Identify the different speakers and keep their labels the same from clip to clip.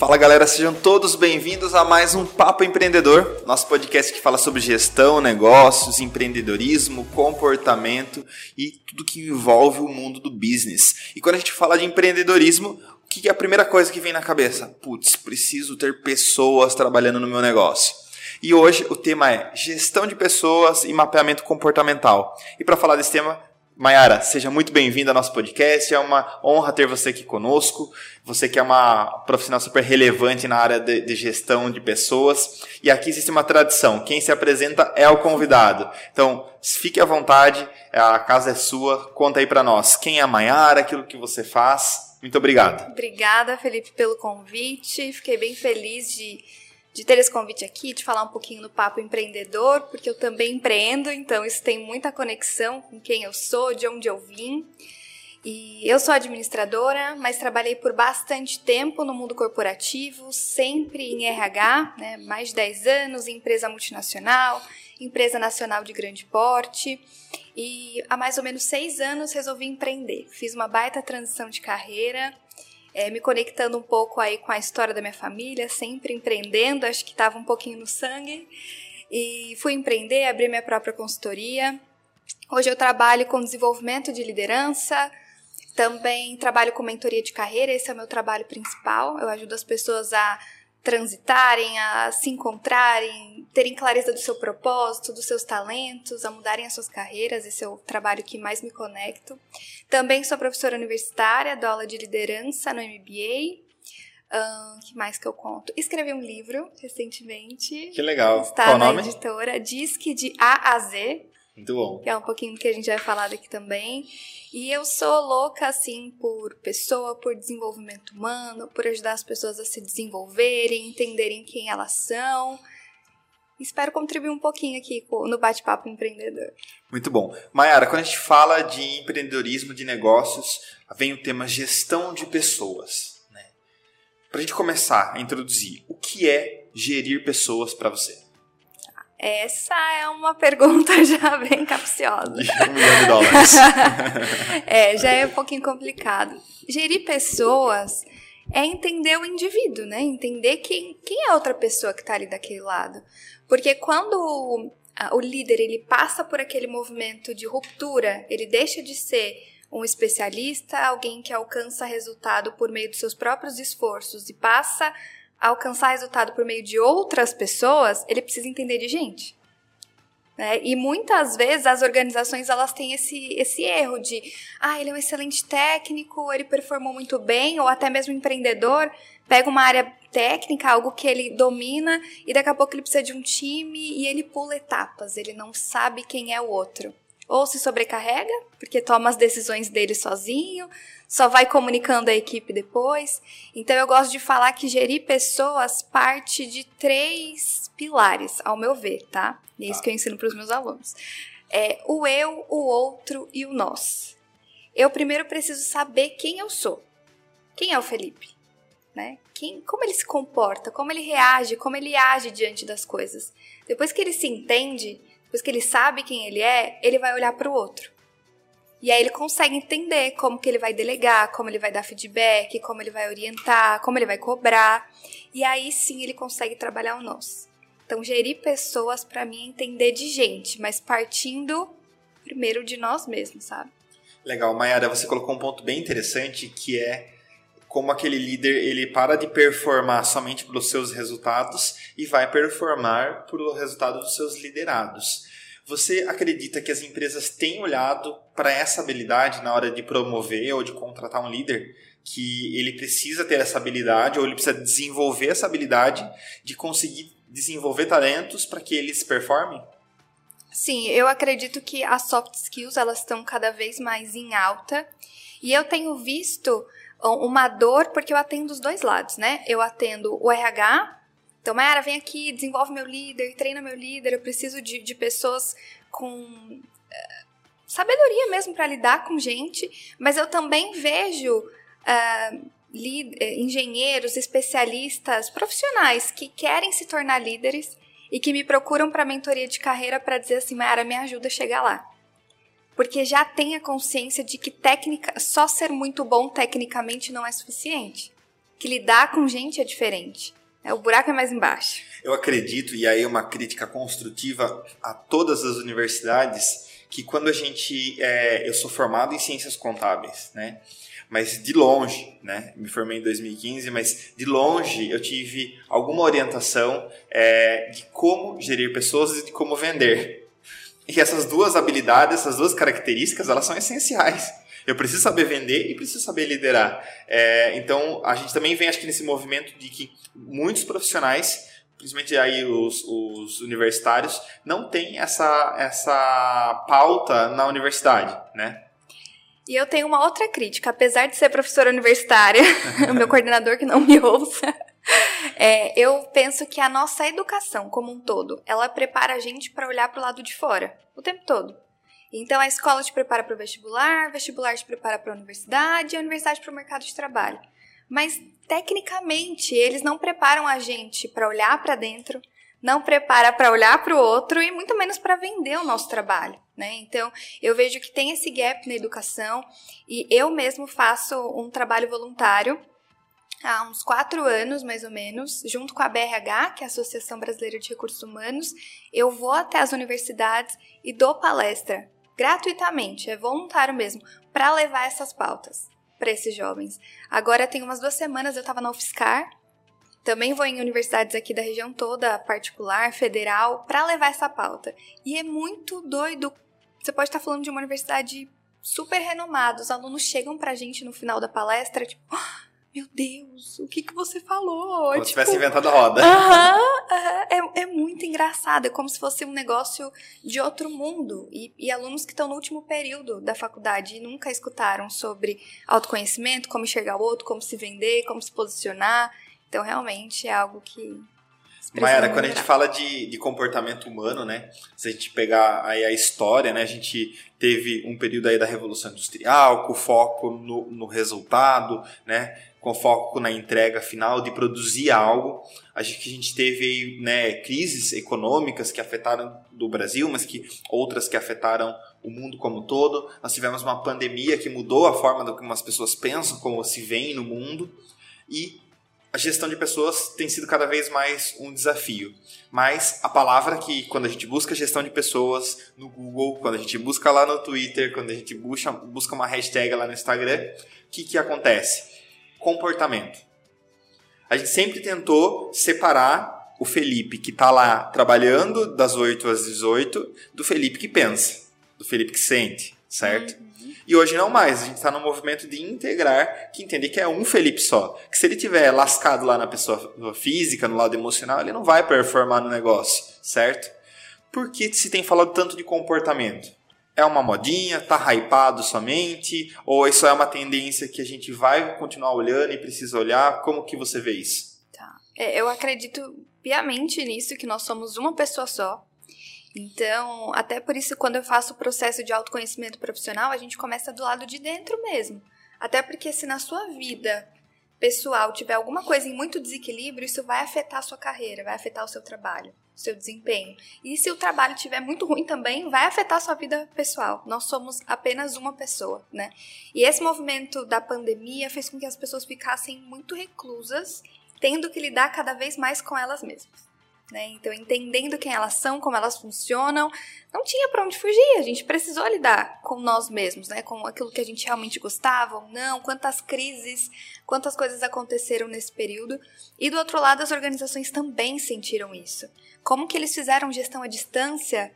Speaker 1: Fala galera, sejam todos bem-vindos a mais um Papo Empreendedor, nosso podcast que fala sobre gestão, negócios, empreendedorismo, comportamento e tudo que envolve o mundo do business. E quando a gente fala de empreendedorismo, o que é a primeira coisa que vem na cabeça? Putz, preciso ter pessoas trabalhando no meu negócio. E hoje o tema é gestão de pessoas e mapeamento comportamental. E para falar desse tema, Mayara, seja muito bem-vinda ao nosso podcast. É uma honra ter você aqui conosco. Você que é uma profissional super relevante na área de, de, gestão de pessoas. E aqui existe uma tradição: quem se apresenta é o convidado. Então, fique à vontade, a casa é sua. Conta aí para nós quem é a Mayara, aquilo que você faz. Muito obrigado.
Speaker 2: Obrigada, Felipe, pelo convite. Fiquei bem feliz de de ter esse convite aqui, de falar um pouquinho no Papo Empreendedor, porque eu também empreendo, então isso tem muita conexão com quem eu sou, de onde eu vim. E eu sou administradora, mas trabalhei por bastante tempo no mundo corporativo, sempre em RH, né, mais de 10 anos em empresa multinacional, empresa nacional de grande porte. E há mais ou menos seis anos resolvi empreender. Fiz uma baita transição de carreira é, me conectando um pouco aí com a história da minha família, sempre empreendendo, acho que estava um pouquinho no sangue. E fui empreender, abri minha própria consultoria. Hoje eu trabalho com desenvolvimento de liderança, também trabalho com mentoria de carreira, esse é o meu trabalho principal. Eu ajudo as pessoas a transitarem, a se encontrarem, terem clareza do seu propósito, dos seus talentos, a mudarem as suas carreiras. Esse é o trabalho que mais me conecto. Também sou professora universitária, dou aula de liderança no MBA. Uh, que mais que eu conto? Escrevi um livro recentemente.
Speaker 1: Que legal.
Speaker 2: Está
Speaker 1: Qual
Speaker 2: na
Speaker 1: nome?
Speaker 2: editora Disque de A a Z.
Speaker 1: Muito bom.
Speaker 2: Que é um pouquinho do que a gente vai falar daqui também. E eu sou louca, assim, por pessoa, por desenvolvimento humano, por ajudar as pessoas a se desenvolverem, entenderem quem elas são. Espero contribuir um pouquinho aqui no bate-papo empreendedor.
Speaker 1: Muito bom. Mayara, quando a gente fala de empreendedorismo, de negócios, vem o tema gestão de pessoas. Né? Para a gente começar a introduzir, o que é gerir pessoas para você?
Speaker 2: Essa é uma pergunta já bem capciosa.
Speaker 1: De um milhão de dólares.
Speaker 2: é, já é um pouquinho complicado. Gerir pessoas é entender o indivíduo, né? Entender quem, quem é a outra pessoa que está ali daquele lado. Porque quando o, o líder ele passa por aquele movimento de ruptura, ele deixa de ser um especialista, alguém que alcança resultado por meio dos seus próprios esforços e passa alcançar resultado por meio de outras pessoas, ele precisa entender de gente. Né? E muitas vezes as organizações elas têm esse, esse erro de ah, ele é um excelente técnico, ele performou muito bem, ou até mesmo empreendedor, pega uma área técnica, algo que ele domina, e daqui a pouco ele precisa de um time e ele pula etapas, ele não sabe quem é o outro. Ou se sobrecarrega, porque toma as decisões dele sozinho, só vai comunicando a equipe depois. Então eu gosto de falar que gerir pessoas parte de três pilares, ao meu ver, tá? E é isso tá. que eu ensino para os meus alunos. É o eu, o outro e o nós. Eu primeiro preciso saber quem eu sou. Quem é o Felipe? Né? Quem, como ele se comporta, como ele reage, como ele age diante das coisas. Depois que ele se entende, depois que ele sabe quem ele é, ele vai olhar para o outro. E aí ele consegue entender como que ele vai delegar, como ele vai dar feedback, como ele vai orientar, como ele vai cobrar. E aí sim ele consegue trabalhar o nós. Então gerir pessoas para mim é entender de gente, mas partindo primeiro de nós mesmos, sabe?
Speaker 1: Legal, Mayara, você colocou um ponto bem interessante que é como aquele líder ele para de performar somente pelos seus resultados e vai performar pelo resultado dos seus liderados. Você acredita que as empresas têm olhado para essa habilidade na hora de promover ou de contratar um líder? Que ele precisa ter essa habilidade ou ele precisa desenvolver essa habilidade de conseguir desenvolver talentos para que eles performem?
Speaker 2: Sim, eu acredito que as soft skills elas estão cada vez mais em alta e eu tenho visto uma dor porque eu atendo os dois lados, né? Eu atendo o RH então, Mayara, vem aqui, desenvolve meu líder, treina meu líder. Eu preciso de, de pessoas com uh, sabedoria mesmo para lidar com gente, mas eu também vejo uh, engenheiros, especialistas, profissionais que querem se tornar líderes e que me procuram para mentoria de carreira para dizer assim, Mayara, me ajuda a chegar lá. Porque já tem a consciência de que técnica, só ser muito bom tecnicamente não é suficiente. que lidar com gente é diferente. Né? O buraco é mais embaixo.
Speaker 1: Eu acredito, e aí uma crítica construtiva a todas as universidades, que quando a gente. É, eu sou formado em ciências contábeis, né? Mas de longe, né? Me formei em 2015, mas de longe eu tive alguma orientação é, de como gerir pessoas e de como vender. E essas duas habilidades, essas duas características, elas são essenciais. Eu preciso saber vender e preciso saber liderar. É, então, a gente também vem, acho que, nesse movimento de que muitos profissionais, principalmente aí os, os universitários, não têm essa, essa pauta na universidade, né?
Speaker 2: E eu tenho uma outra crítica, apesar de ser professora universitária, o meu coordenador que não me ouça, é, eu penso que a nossa educação como um todo, ela prepara a gente para olhar para o lado de fora o tempo todo. Então a escola te prepara para o vestibular, o vestibular te prepara para a universidade, a universidade para o mercado de trabalho. Mas tecnicamente eles não preparam a gente para olhar para dentro, não prepara para olhar para o outro e muito menos para vender o nosso trabalho. Né? Então, eu vejo que tem esse gap na educação e eu mesmo faço um trabalho voluntário há uns quatro anos, mais ou menos, junto com a BRH, que é a Associação Brasileira de Recursos Humanos, eu vou até as universidades e dou palestra gratuitamente, é voluntário mesmo, para levar essas pautas para esses jovens. Agora tem umas duas semanas eu estava na UFSCar, também vou em universidades aqui da região toda, particular, federal, para levar essa pauta. E é muito doido. Você pode estar falando de uma universidade super renomada, os alunos chegam pra gente no final da palestra, tipo, oh, meu Deus, o que que você falou?
Speaker 1: Como
Speaker 2: tipo,
Speaker 1: se tivesse inventado a roda.
Speaker 2: Aham, uh -huh, é, é muito engraçado, é como se fosse um negócio de outro mundo. E, e alunos que estão no último período da faculdade e nunca escutaram sobre autoconhecimento, como enxergar o outro, como se vender, como se posicionar. Então, realmente é algo que.
Speaker 1: Mayara, quando a gente fala de, de comportamento humano, né? Se a gente pegar aí a história, né? A gente teve um período aí da Revolução Industrial, com foco no, no resultado, né? Com foco na entrega final de produzir algo. A gente, a gente teve né, crises econômicas que afetaram do Brasil, mas que outras que afetaram o mundo como um todo. Nós tivemos uma pandemia que mudou a forma que as pessoas pensam, como se veem no mundo. E a gestão de pessoas tem sido cada vez mais um desafio. Mas a palavra que, quando a gente busca gestão de pessoas no Google, quando a gente busca lá no Twitter, quando a gente busca, busca uma hashtag lá no Instagram, o que, que acontece? Comportamento. A gente sempre tentou separar o Felipe que está lá trabalhando das 8 às 18 do Felipe que pensa, do Felipe que sente, certo? E hoje não mais, a gente está no movimento de integrar, que entender que é um Felipe só. Que se ele tiver lascado lá na pessoa física, no lado emocional, ele não vai performar no negócio, certo? Por que se tem falado tanto de comportamento? É uma modinha? Tá hypado somente? Ou isso é uma tendência que a gente vai continuar olhando e precisa olhar? Como que você vê isso?
Speaker 2: Tá. É, eu acredito piamente nisso, que nós somos uma pessoa só. Então, até por isso, quando eu faço o processo de autoconhecimento profissional, a gente começa do lado de dentro mesmo. Até porque se na sua vida pessoal tiver alguma coisa em muito desequilíbrio, isso vai afetar a sua carreira, vai afetar o seu trabalho, o seu desempenho. E se o trabalho estiver muito ruim também, vai afetar a sua vida pessoal. Nós somos apenas uma pessoa, né? E esse movimento da pandemia fez com que as pessoas ficassem muito reclusas, tendo que lidar cada vez mais com elas mesmas. Né? Então, entendendo quem elas são, como elas funcionam, não tinha para onde fugir. A gente precisou lidar com nós mesmos, né? com aquilo que a gente realmente gostava ou não, quantas crises, quantas coisas aconteceram nesse período. E do outro lado, as organizações também sentiram isso. Como que eles fizeram gestão à distância?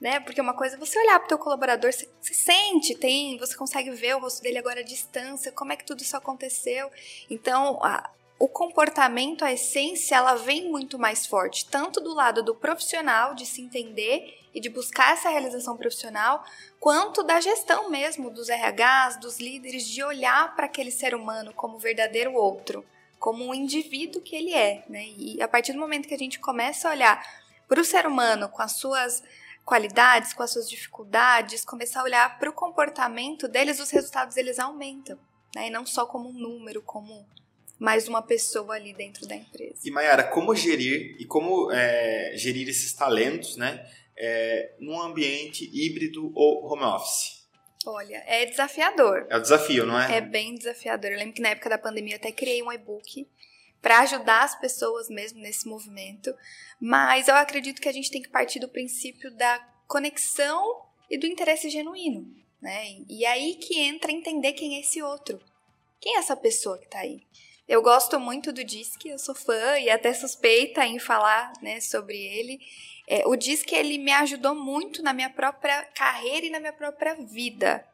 Speaker 2: Né? Porque uma coisa é você olhar para o teu colaborador, você, sente, tem, você consegue ver o rosto dele agora à distância, como é que tudo isso aconteceu. Então, a, o comportamento, a essência, ela vem muito mais forte, tanto do lado do profissional, de se entender e de buscar essa realização profissional, quanto da gestão mesmo, dos RHs, dos líderes, de olhar para aquele ser humano como verdadeiro outro, como um indivíduo que ele é. Né? E a partir do momento que a gente começa a olhar para o ser humano com as suas qualidades, com as suas dificuldades, começar a olhar para o comportamento deles, os resultados eles aumentam. Né? E não só como um número, como mais uma pessoa ali dentro da empresa.
Speaker 1: E Mayara, como gerir e como é, gerir esses talentos, né, é, num ambiente híbrido ou home office?
Speaker 2: Olha, é desafiador.
Speaker 1: É o desafio, não é?
Speaker 2: É bem desafiador. Eu lembro que na época da pandemia eu até criei um e-book para ajudar as pessoas mesmo nesse movimento, mas eu acredito que a gente tem que partir do princípio da conexão e do interesse genuíno, né? E aí que entra entender quem é esse outro. Quem é essa pessoa que tá aí? Eu gosto muito do Disque, eu sou fã e até suspeita em falar né, sobre ele. É, o Disque ele me ajudou muito na minha própria carreira e na minha própria vida.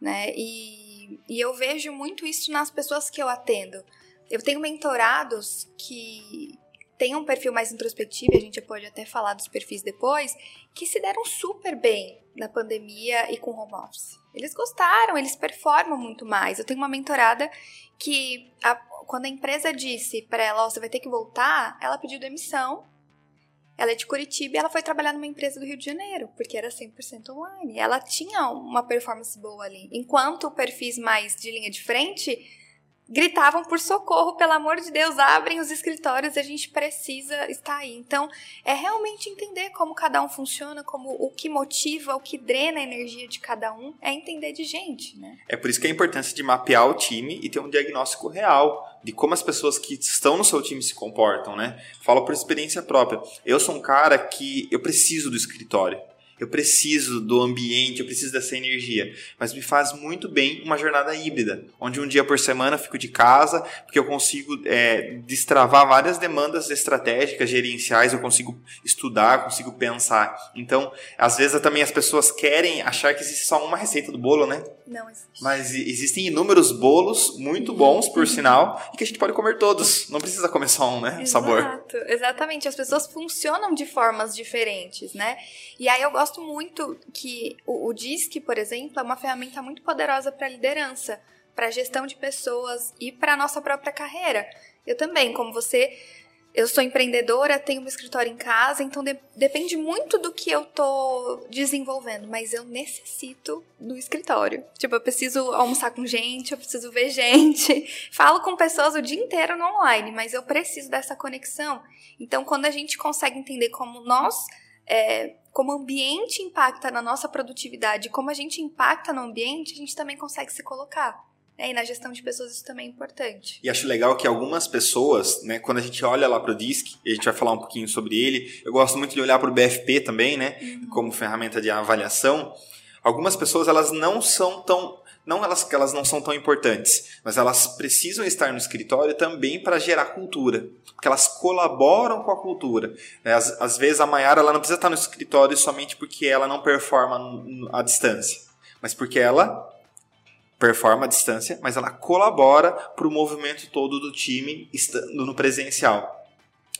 Speaker 2: Né? E, e eu vejo muito isso nas pessoas que eu atendo. Eu tenho mentorados que têm um perfil mais introspectivo, a gente pode até falar dos perfis depois, que se deram super bem na pandemia e com home office. Eles gostaram, eles performam muito mais. Eu tenho uma mentorada que, a, quando a empresa disse para ela, oh, você vai ter que voltar, ela pediu demissão. Ela é de Curitiba e ela foi trabalhar numa empresa do Rio de Janeiro, porque era 100% online. Ela tinha uma performance boa ali. Enquanto perfis mais de linha de frente gritavam por socorro, pelo amor de Deus, abrem os escritórios, a gente precisa estar aí. Então, é realmente entender como cada um funciona, como o que motiva, o que drena a energia de cada um, é entender de gente, né?
Speaker 1: É por isso que a importância de mapear o time e ter um diagnóstico real de como as pessoas que estão no seu time se comportam, né? Falo por experiência própria. Eu sou um cara que eu preciso do escritório. Eu preciso do ambiente, eu preciso dessa energia. Mas me faz muito bem uma jornada híbrida, onde um dia por semana eu fico de casa, porque eu consigo é, destravar várias demandas estratégicas, gerenciais, eu consigo estudar, consigo pensar. Então, às vezes também as pessoas querem achar que existe só uma receita do bolo, né?
Speaker 2: Não existe.
Speaker 1: Mas existem inúmeros bolos muito bons, por sinal, e que a gente pode comer todos. Não precisa comer só um, né?
Speaker 2: Exato,
Speaker 1: Sabor.
Speaker 2: Exatamente. As pessoas funcionam de formas diferentes, né? E aí eu gosto muito que o, o DISC, por exemplo, é uma ferramenta muito poderosa para liderança, para gestão de pessoas e para nossa própria carreira. Eu também, como você, eu sou empreendedora, tenho um escritório em casa, então de, depende muito do que eu tô desenvolvendo, mas eu necessito do escritório. Tipo, eu preciso almoçar com gente, eu preciso ver gente, falo com pessoas o dia inteiro no online, mas eu preciso dessa conexão. Então, quando a gente consegue entender como nós é, como o ambiente impacta na nossa produtividade, como a gente impacta no ambiente, a gente também consegue se colocar. É, e na gestão de pessoas isso também é importante.
Speaker 1: E acho legal que algumas pessoas, né, quando a gente olha lá para o DISC, e a gente vai falar um pouquinho sobre ele, eu gosto muito de olhar para o BFP também, né, uhum. como ferramenta de avaliação. Algumas pessoas elas não são tão não elas que elas não são tão importantes, mas elas precisam estar no escritório também para gerar cultura, porque elas colaboram com a cultura. Né? Às, vezes a Mayara ela não precisa estar no escritório somente porque ela não performa à distância, mas porque ela performa à distância, mas ela colabora para o movimento todo do time estando no presencial.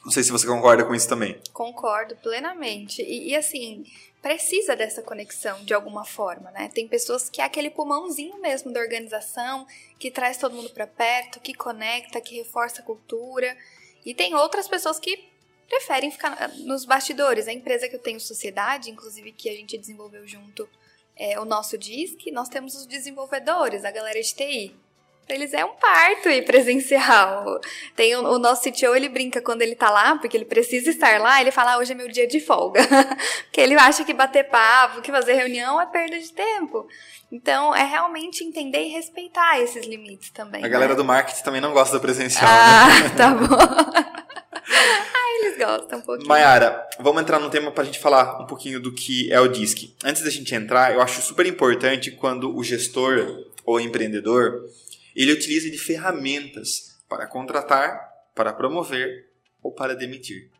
Speaker 1: Não sei se você concorda com isso também.
Speaker 2: Concordo plenamente. E, e, assim, precisa dessa conexão de alguma forma, né? Tem pessoas que é aquele pulmãozinho mesmo da organização, que traz todo mundo para perto, que conecta, que reforça a cultura. E tem outras pessoas que preferem ficar nos bastidores. A empresa que eu tenho, Sociedade, inclusive que a gente desenvolveu junto é, o nosso DISC, nós temos os desenvolvedores, a galera de TI eles é um parto ir presencial. Tem o, o, nosso CTO, ele brinca quando ele tá lá, porque ele precisa estar lá, ele fala, ah, hoje é meu dia de folga. porque ele acha que bater papo, que fazer reunião é perda de tempo. Então, é realmente entender e respeitar esses limites também.
Speaker 1: A
Speaker 2: né?
Speaker 1: galera do marketing também não gosta do presencial,
Speaker 2: ah,
Speaker 1: né?
Speaker 2: tá bom. ah, eles gostam um pouquinho.
Speaker 1: Mayara, vamos entrar no tema para a gente falar um pouquinho do que é o DISC. Antes da gente entrar, eu acho super importante quando o gestor ou empreendedor ele utiliza de ferramentas para contratar, para promover ou para demitir.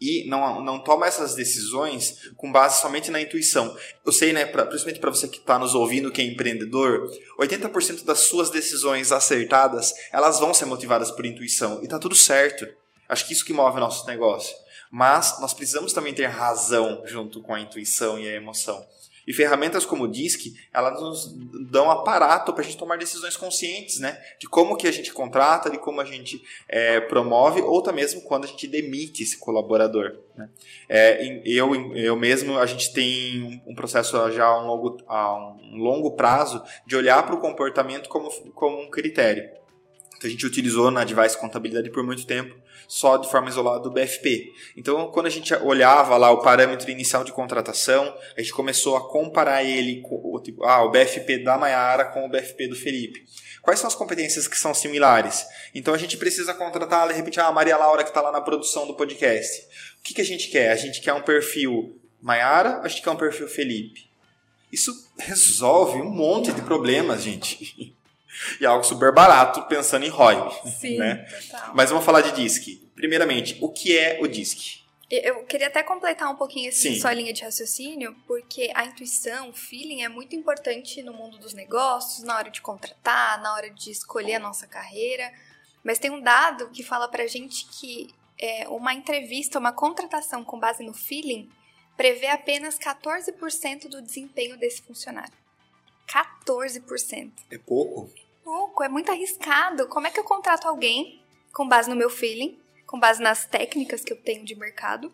Speaker 1: E não, não toma essas decisões com base somente na intuição. Eu sei, né, pra, principalmente para você que está nos ouvindo, que é empreendedor, 80% das suas decisões acertadas, elas vão ser motivadas por intuição. E tá tudo certo. Acho que isso que move o nosso negócio. Mas nós precisamos também ter razão junto com a intuição e a emoção. E ferramentas como o DISC, elas nos dão aparato para a gente tomar decisões conscientes, né? De como que a gente contrata, de como a gente é, promove, ou até mesmo quando a gente demite esse colaborador. Né? É, eu, eu mesmo, a gente tem um processo já a um longo, a um longo prazo de olhar para o comportamento como, como um critério. Então a gente utilizou na Device Contabilidade por muito tempo só de forma isolada o BFP. Então, quando a gente olhava lá o parâmetro inicial de contratação, a gente começou a comparar ele com o, tipo, ah, o BFP da Maiara com o BFP do Felipe. Quais são as competências que são similares? Então a gente precisa contratar, de repente, a Maria Laura que está lá na produção do podcast. O que, que a gente quer? A gente quer um perfil Maiara a gente quer um perfil Felipe? Isso resolve um monte de problemas, gente. e é algo super barato pensando em ROI.
Speaker 2: Sim,
Speaker 1: né?
Speaker 2: total.
Speaker 1: Mas vamos falar de DISC. Primeiramente, o que é o DISC?
Speaker 2: Eu queria até completar um pouquinho essa sua linha de raciocínio, porque a intuição, o feeling é muito importante no mundo dos negócios, na hora de contratar, na hora de escolher a nossa carreira. Mas tem um dado que fala pra gente que é, uma entrevista, uma contratação com base no feeling prevê apenas 14% do desempenho desse funcionário. 14%.
Speaker 1: É pouco?
Speaker 2: É muito arriscado. Como é que eu contrato alguém com base no meu feeling, com base nas técnicas que eu tenho de mercado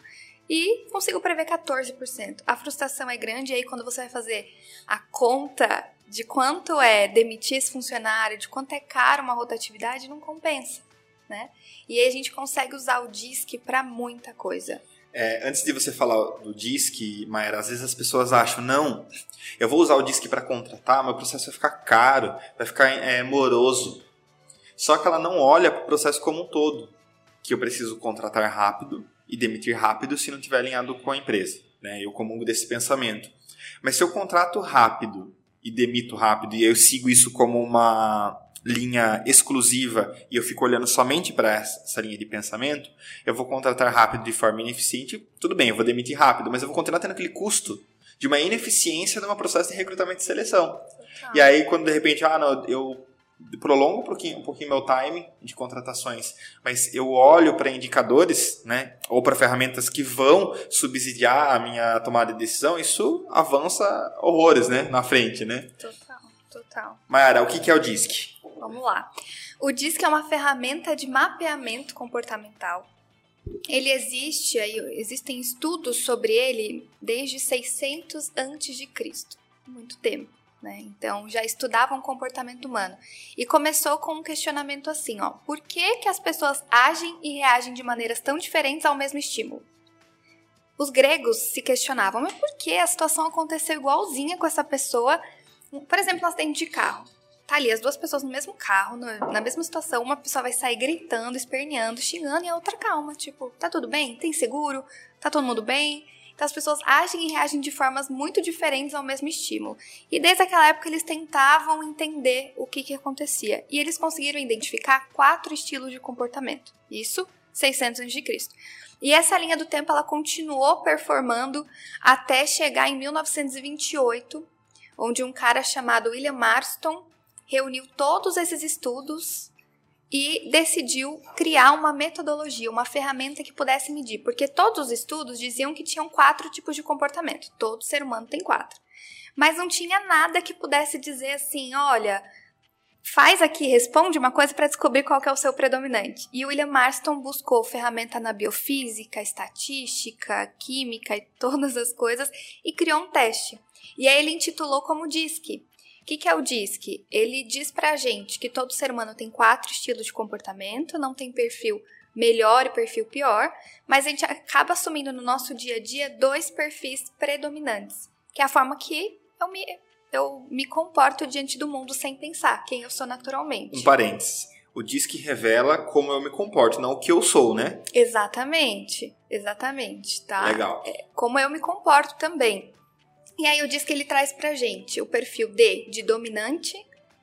Speaker 2: e consigo prever 14%? A frustração é grande e aí quando você vai fazer a conta de quanto é demitir esse funcionário, de quanto é caro uma rotatividade, não compensa, né? E aí a gente consegue usar o DISC para muita coisa.
Speaker 1: É, antes de você falar do DISC, Maera, às vezes as pessoas acham, não, eu vou usar o DISC para contratar, meu processo vai ficar caro, vai ficar é, moroso. Só que ela não olha para o processo como um todo, que eu preciso contratar rápido e demitir rápido se não estiver alinhado com a empresa. Né? Eu comungo desse pensamento. Mas se eu contrato rápido e demito rápido e eu sigo isso como uma linha exclusiva e eu fico olhando somente para essa linha de pensamento, eu vou contratar rápido de forma ineficiente, tudo bem, eu vou demitir rápido, mas eu vou continuar tendo aquele custo de uma ineficiência de um processo de recrutamento e seleção. E aí, quando de repente, ah, não, eu prolongo um pouquinho, um pouquinho meu time de contratações, mas eu olho para indicadores, né, ou para ferramentas que vão subsidiar a minha tomada de decisão, isso avança horrores, né, na frente, né?
Speaker 2: Total, total.
Speaker 1: Mayara, o que é o DISC?
Speaker 2: Vamos lá. O DISC é uma ferramenta de mapeamento comportamental. Ele existe, existem estudos sobre ele desde 600 antes de Cristo, muito tempo, né? Então já estudavam comportamento humano e começou com um questionamento assim, ó: por que que as pessoas agem e reagem de maneiras tão diferentes ao mesmo estímulo? Os gregos se questionavam, mas por que a situação aconteceu igualzinha com essa pessoa? Por exemplo, no acidente de carro tá ali as duas pessoas no mesmo carro, na mesma situação, uma pessoa vai sair gritando, esperneando, xingando e a outra calma, tipo, tá tudo bem? Tem seguro? Tá todo mundo bem? Então as pessoas agem e reagem de formas muito diferentes ao mesmo estímulo. E desde aquela época eles tentavam entender o que, que acontecia. E eles conseguiram identificar quatro estilos de comportamento. Isso 600 a.C. E essa linha do tempo ela continuou performando até chegar em 1928, onde um cara chamado William Marston reuniu todos esses estudos e decidiu criar uma metodologia, uma ferramenta que pudesse medir, porque todos os estudos diziam que tinham quatro tipos de comportamento, todo ser humano tem quatro. Mas não tinha nada que pudesse dizer assim, olha, faz aqui, responde uma coisa para descobrir qual é o seu predominante. E William Marston buscou ferramenta na biofísica, estatística, química e todas as coisas e criou um teste. E aí ele intitulou como DISC, o que, que é o DISC? Ele diz pra gente que todo ser humano tem quatro estilos de comportamento, não tem perfil melhor e perfil pior, mas a gente acaba assumindo no nosso dia a dia dois perfis predominantes, que é a forma que eu me, eu me comporto diante do mundo sem pensar quem eu sou naturalmente.
Speaker 1: Um parênteses. O DISC revela como eu me comporto, não o que eu sou, né?
Speaker 2: Exatamente, exatamente, tá?
Speaker 1: Legal.
Speaker 2: É, como eu me comporto também. E aí o DISC ele traz pra gente o perfil D de dominante,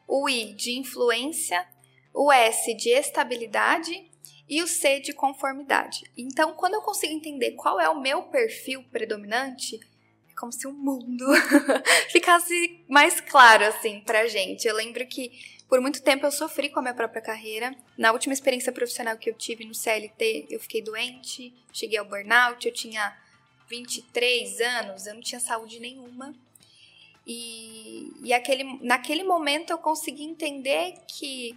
Speaker 2: o I de influência, o S de estabilidade e o C de conformidade. Então, quando eu consigo entender qual é o meu perfil predominante, é como se o mundo ficasse mais claro assim pra gente. Eu lembro que por muito tempo eu sofri com a minha própria carreira. Na última experiência profissional que eu tive no CLT, eu fiquei doente, cheguei ao burnout, eu tinha 23 anos, eu não tinha saúde nenhuma. E, e aquele, naquele momento eu consegui entender que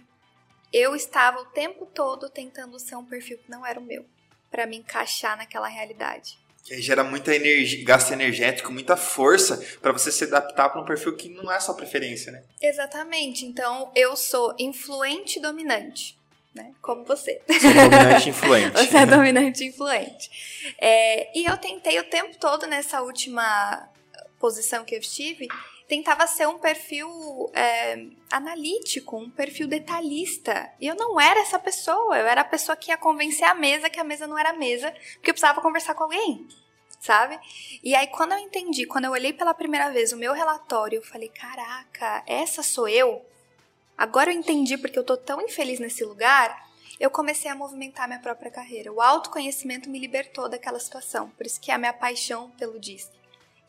Speaker 2: eu estava o tempo todo tentando ser um perfil que não era o meu, para me encaixar naquela realidade.
Speaker 1: Que aí gera muita energia, gasto energético, muita força para você se adaptar para um perfil que não é sua preferência, né?
Speaker 2: Exatamente. Então, eu sou influente dominante. Né? Como você.
Speaker 1: Sou dominante influente.
Speaker 2: você é dominante influente. É, e eu tentei o tempo todo nessa última posição que eu estive, tentava ser um perfil é, analítico, um perfil detalhista. E eu não era essa pessoa. Eu era a pessoa que ia convencer a mesa que a mesa não era a mesa, porque eu precisava conversar com alguém. Sabe? E aí, quando eu entendi, quando eu olhei pela primeira vez o meu relatório, eu falei: caraca, essa sou eu? Agora eu entendi porque eu tô tão infeliz nesse lugar. Eu comecei a movimentar minha própria carreira. O autoconhecimento me libertou daquela situação. Por isso que é a minha paixão pelo disco.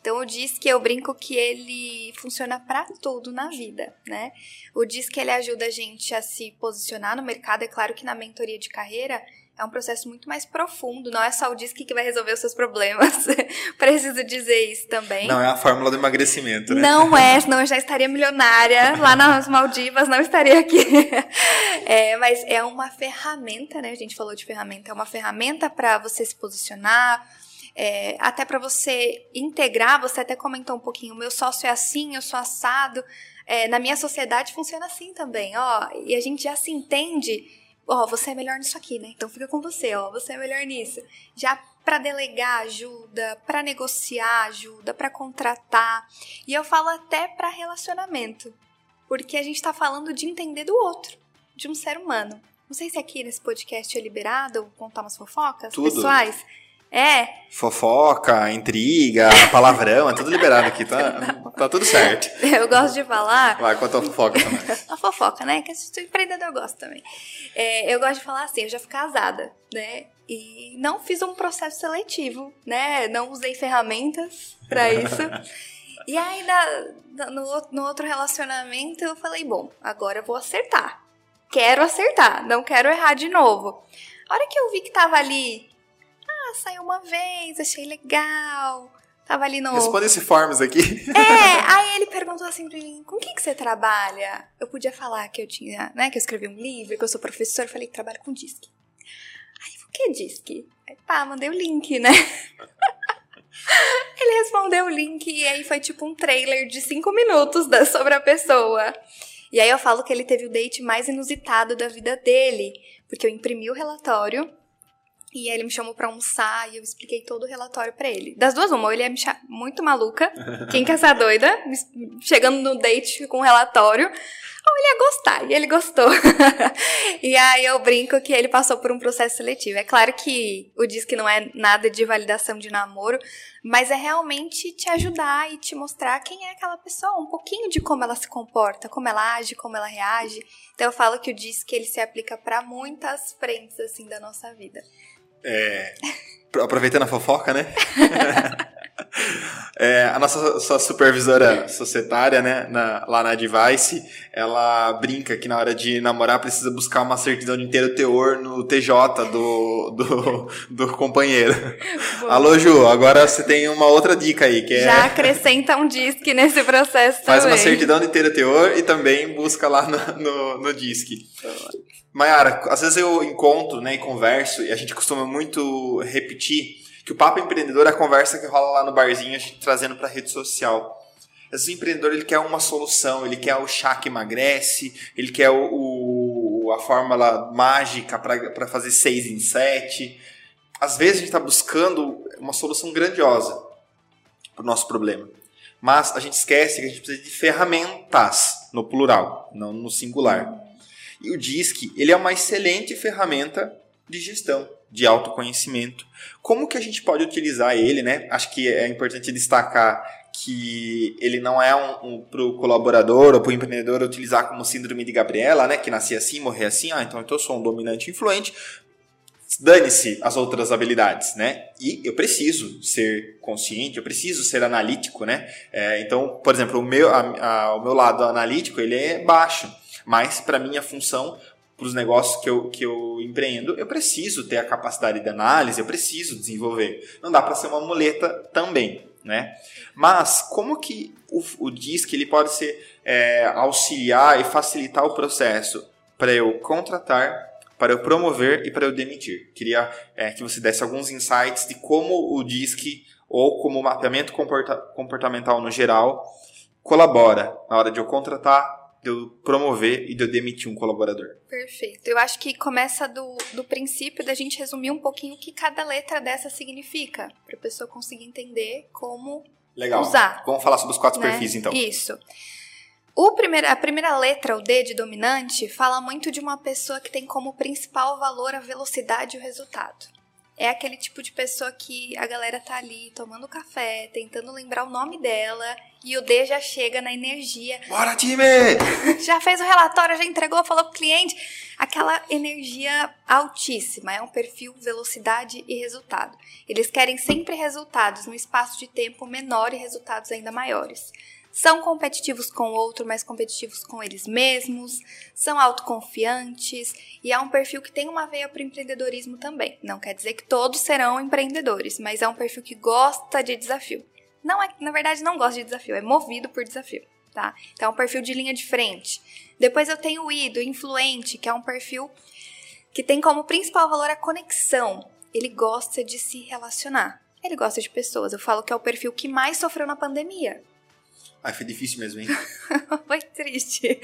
Speaker 2: Então o que eu brinco que ele funciona para tudo na vida, né? O que ele ajuda a gente a se posicionar no mercado, é claro que na mentoria de carreira é um processo muito mais profundo, não é só o DISC que vai resolver os seus problemas. Preciso dizer isso também.
Speaker 1: Não é a fórmula do emagrecimento, né?
Speaker 2: Não é, senão eu já estaria milionária lá nas Maldivas, não estaria aqui. É, mas é uma ferramenta, né? A gente falou de ferramenta, é uma ferramenta para você se posicionar, é, até para você integrar, você até comentou um pouquinho, o meu sócio é assim, eu sou assado. É, na minha sociedade funciona assim também, ó. E a gente já se entende, ó, você é melhor nisso aqui, né? Então fica com você, ó, você é melhor nisso. Já para delegar ajuda, para negociar ajuda, para contratar. E eu falo até para relacionamento, porque a gente está falando de entender do outro, de um ser humano. Não sei se aqui nesse podcast é liberado contar umas fofocas
Speaker 1: Tudo.
Speaker 2: pessoais. É.
Speaker 1: Fofoca, intriga, palavrão, é tudo liberado aqui, tá, tá tudo certo.
Speaker 2: Eu gosto de falar.
Speaker 1: Vai, conta a fofoca também.
Speaker 2: a fofoca, né? Que a empreendedor gosta também. É, eu gosto de falar assim, eu já fui casada, né? E não fiz um processo seletivo, né? Não usei ferramentas para isso. e aí, na, no, no outro relacionamento, eu falei, bom, agora eu vou acertar. Quero acertar, não quero errar de novo. A hora que eu vi que tava ali ah, saiu uma vez, achei legal. Tava ali no.
Speaker 1: Responde esse forms aqui.
Speaker 2: É, aí ele perguntou assim pra mim: com o que, que você trabalha? Eu podia falar que eu tinha, né, que eu escrevi um livro, que eu sou professor. falei que trabalho com disque. Aí, o que é disque? Aí, pá, mandei o link, né? ele respondeu o link e aí foi tipo um trailer de cinco minutos da, sobre a pessoa. E aí eu falo que ele teve o date mais inusitado da vida dele, porque eu imprimi o relatório e aí ele me chamou pra almoçar e eu expliquei todo o relatório para ele. Das duas, uma, ou ele chamar muito maluca, quem quer essa doida, chegando no date com o relatório, ou ele ia gostar, e ele gostou. e aí eu brinco que ele passou por um processo seletivo. É claro que o que não é nada de validação de namoro, mas é realmente te ajudar e te mostrar quem é aquela pessoa, um pouquinho de como ela se comporta, como ela age, como ela reage. Então eu falo que o que ele se aplica para muitas frentes assim da nossa vida.
Speaker 1: É, aproveitando a fofoca, né? É, a nossa sua supervisora societária, né, na, lá na Device, ela brinca que na hora de namorar precisa buscar uma certidão de inteiro teor no TJ do, do, do companheiro. Alô, Ju, agora você tem uma outra dica aí, que é...
Speaker 2: Já acrescenta um disque nesse processo
Speaker 1: Faz
Speaker 2: também.
Speaker 1: uma certidão de inteiro teor e também busca lá no, no, no disque. Mayara, às vezes eu encontro né, e converso, e a gente costuma muito repetir que o papo empreendedor é a conversa que rola lá no barzinho, a gente trazendo para a rede social. O empreendedor ele quer uma solução, ele quer o chá que emagrece, ele quer o, o a fórmula mágica para fazer seis em sete. Às vezes a gente está buscando uma solução grandiosa para o nosso problema. Mas a gente esquece que a gente precisa de ferramentas, no plural, não no singular. E o DISC, ele é uma excelente ferramenta de gestão, de autoconhecimento. Como que a gente pode utilizar ele, né? Acho que é importante destacar que ele não é um, um para o colaborador ou para o empreendedor utilizar como síndrome de Gabriela, né? Que nasci assim, morrer assim. Ah, então eu sou um dominante influente. Dane-se as outras habilidades, né? E eu preciso ser consciente, eu preciso ser analítico, né? É, então, por exemplo, o meu, a, a, o meu lado analítico ele é baixo. Mas, para minha função, para os negócios que eu, que eu empreendo, eu preciso ter a capacidade de análise, eu preciso desenvolver. Não dá para ser uma muleta também, né? Mas como que o, o DISC ele pode ser é, auxiliar e facilitar o processo para eu contratar, para eu promover e para eu demitir. Queria é, que você desse alguns insights de como o DISC ou como o mapeamento comporta comportamental no geral colabora na hora de eu contratar, de eu promover e de eu demitir um colaborador.
Speaker 2: Perfeito. Eu acho que começa do, do princípio da gente resumir um pouquinho o que cada letra dessa significa, para a pessoa conseguir entender como
Speaker 1: Legal.
Speaker 2: usar.
Speaker 1: Vamos falar sobre os quatro
Speaker 2: né?
Speaker 1: perfis, então.
Speaker 2: Isso. O primeiro, a primeira letra, o D de dominante, fala muito de uma pessoa que tem como principal valor a velocidade e o resultado. É aquele tipo de pessoa que a galera tá ali tomando café, tentando lembrar o nome dela, e o D já chega na energia.
Speaker 1: Bora, time!
Speaker 2: já fez o relatório, já entregou, falou pro cliente. Aquela energia altíssima. É um perfil velocidade e resultado. Eles querem sempre resultados num espaço de tempo menor e resultados ainda maiores. São competitivos com o outro, mas competitivos com eles mesmos, são autoconfiantes e é um perfil que tem uma veia para o empreendedorismo também. Não quer dizer que todos serão empreendedores, mas é um perfil que gosta de desafio. Não é, na verdade, não gosta de desafio, é movido por desafio, tá? Então é um perfil de linha de frente. Depois eu tenho o I, do influente, que é um perfil que tem como principal valor a conexão. Ele gosta de se relacionar. Ele gosta de pessoas. Eu falo que é o perfil que mais sofreu na pandemia.
Speaker 1: Ai, foi difícil mesmo, hein?
Speaker 2: foi triste.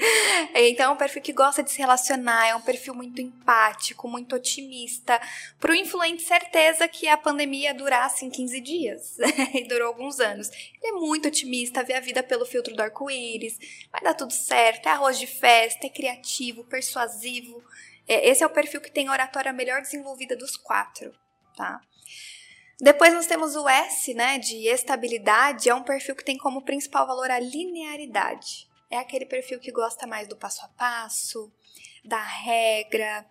Speaker 2: Então, é um perfil que gosta de se relacionar, é um perfil muito empático, muito otimista. Pro influente, certeza que a pandemia ia durar, assim, 15 dias. e durou alguns anos. Ele é muito otimista, vê a vida pelo filtro do arco-íris, vai dar tudo certo, é arroz de festa, é criativo, persuasivo. É, esse é o perfil que tem a oratória melhor desenvolvida dos quatro, tá? Depois nós temos o S, né, de estabilidade, é um perfil que tem como principal valor a linearidade. É aquele perfil que gosta mais do passo a passo, da regra.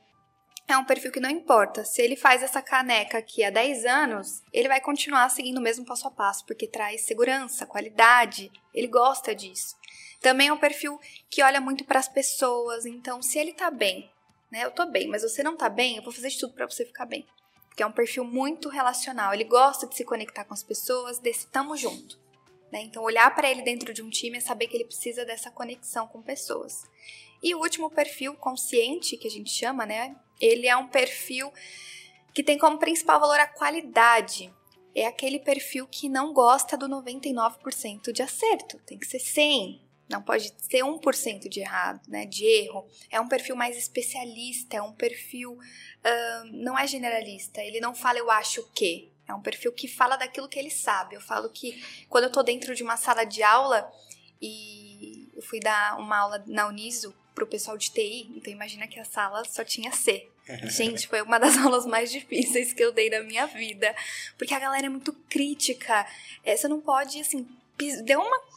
Speaker 2: É um perfil que não importa. Se ele faz essa caneca aqui há 10 anos, ele vai continuar seguindo o mesmo passo a passo, porque traz segurança, qualidade. Ele gosta disso. Também é um perfil que olha muito para as pessoas. Então, se ele tá bem, né? Eu tô bem, mas você não tá bem, eu vou fazer de tudo para você ficar bem porque é um perfil muito relacional. Ele gosta de se conectar com as pessoas, desse tamo junto. Né? Então, olhar para ele dentro de um time é saber que ele precisa dessa conexão com pessoas. E o último perfil, consciente, que a gente chama, né? Ele é um perfil que tem como principal valor a qualidade. É aquele perfil que não gosta do 99% de acerto. Tem que ser 100, não pode ser 1% de errado, né, de erro. É um perfil mais especialista, é um perfil uh, não é generalista. Ele não fala eu acho que. É um perfil que fala daquilo que ele sabe. Eu falo que quando eu tô dentro de uma sala de aula e eu fui dar uma aula na Uniso pro pessoal de TI, então imagina que a sala só tinha C. Gente, foi uma das aulas mais difíceis que eu dei na minha vida, porque a galera é muito crítica. É, você não pode, assim, deu uma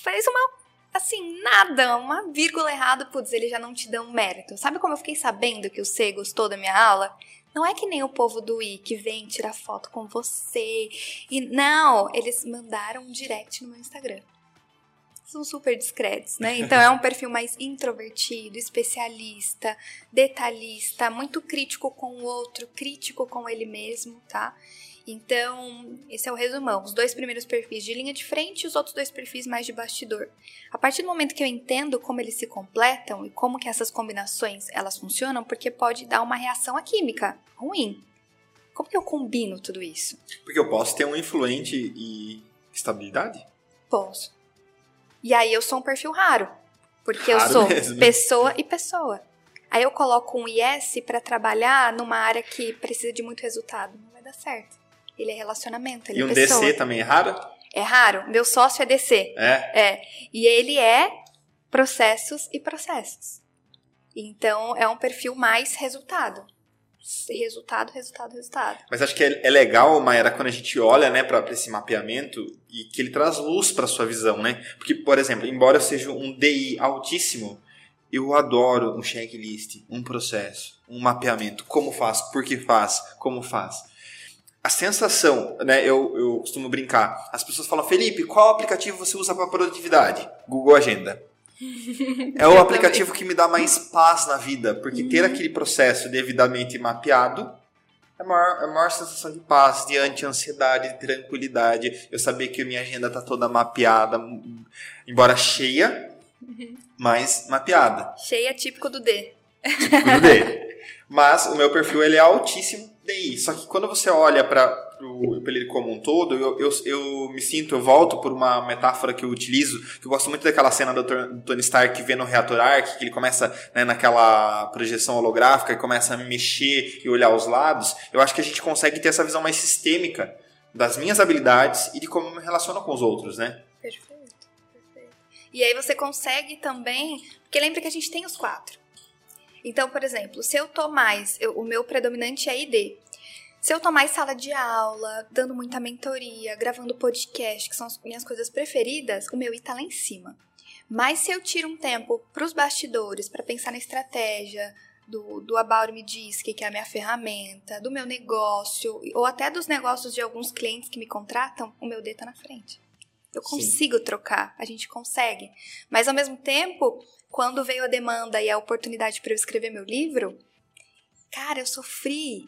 Speaker 2: fez uma assim, nada, uma vírgula errada, putz, eles já não te dão mérito. Sabe como eu fiquei sabendo que o C gostou da minha aula? Não é que nem o povo do I que vem tirar foto com você. E não, eles mandaram um direct no meu Instagram. São super discretos, né? Então é um perfil mais introvertido, especialista, detalhista, muito crítico com o outro, crítico com ele mesmo, tá? Então, esse é o resumão. Os dois primeiros perfis de linha de frente e os outros dois perfis mais de bastidor. A partir do momento que eu entendo como eles se completam e como que essas combinações elas funcionam, porque pode dar uma reação à química ruim. Como que eu combino tudo isso?
Speaker 1: Porque eu posso ter um influente e estabilidade?
Speaker 2: Posso. E aí eu sou um perfil raro. Porque
Speaker 1: Raro
Speaker 2: eu sou
Speaker 1: mesmo.
Speaker 2: pessoa e pessoa. Aí eu coloco um IS para trabalhar numa área que precisa de muito resultado. Não vai dar certo. Ele é relacionamento, ele
Speaker 1: E
Speaker 2: é
Speaker 1: um
Speaker 2: pessoa.
Speaker 1: DC também é raro?
Speaker 2: É raro. Meu sócio é DC.
Speaker 1: É.
Speaker 2: É. E ele é processos e processos. Então é um perfil mais resultado. Resultado, resultado, resultado.
Speaker 1: Mas acho que é, é legal, Maera, quando a gente olha né, para esse mapeamento e que ele traz luz para sua visão, né? Porque, por exemplo, embora eu seja um DI altíssimo, eu adoro um checklist, um processo, um mapeamento. Como faz, por que faz, como faz. A sensação, né? Eu, eu costumo brincar. As pessoas falam, Felipe, qual aplicativo você usa para produtividade? Google Agenda. É o aplicativo que me dá mais paz na vida, porque ter aquele processo devidamente mapeado é a maior, é a maior sensação de paz, de anti-ansiedade, de tranquilidade. Eu saber que a minha agenda tá toda mapeada, embora cheia, mas mapeada.
Speaker 2: Cheia típico do D.
Speaker 1: Tudo bem. Mas o meu perfil ele é altíssimo DI. Só que quando você olha para ele como um todo, eu, eu, eu, me sinto, eu volto por uma metáfora que eu utilizo, que eu gosto muito daquela cena do, Tony Stark vendo o reator Arc, que ele começa né, naquela projeção holográfica e começa a mexer e olhar os lados. Eu acho que a gente consegue ter essa visão mais sistêmica das minhas habilidades e de como eu me relaciono com os outros, né?
Speaker 2: Perfeito, perfeito. E aí você consegue também, porque lembra que a gente tem os quatro. Então, por exemplo, se eu tô mais, eu, o meu predominante é ID. Se eu tô mais sala de aula, dando muita mentoria, gravando podcast, que são as minhas coisas preferidas, o meu I tá lá em cima. Mas se eu tiro um tempo para os bastidores, para pensar na estratégia, do, do About Me Diz, que é a minha ferramenta, do meu negócio, ou até dos negócios de alguns clientes que me contratam, o meu D tá na frente. Eu consigo Sim. trocar, a gente consegue. Mas ao mesmo tempo, quando veio a demanda e a oportunidade para eu escrever meu livro, cara, eu sofri.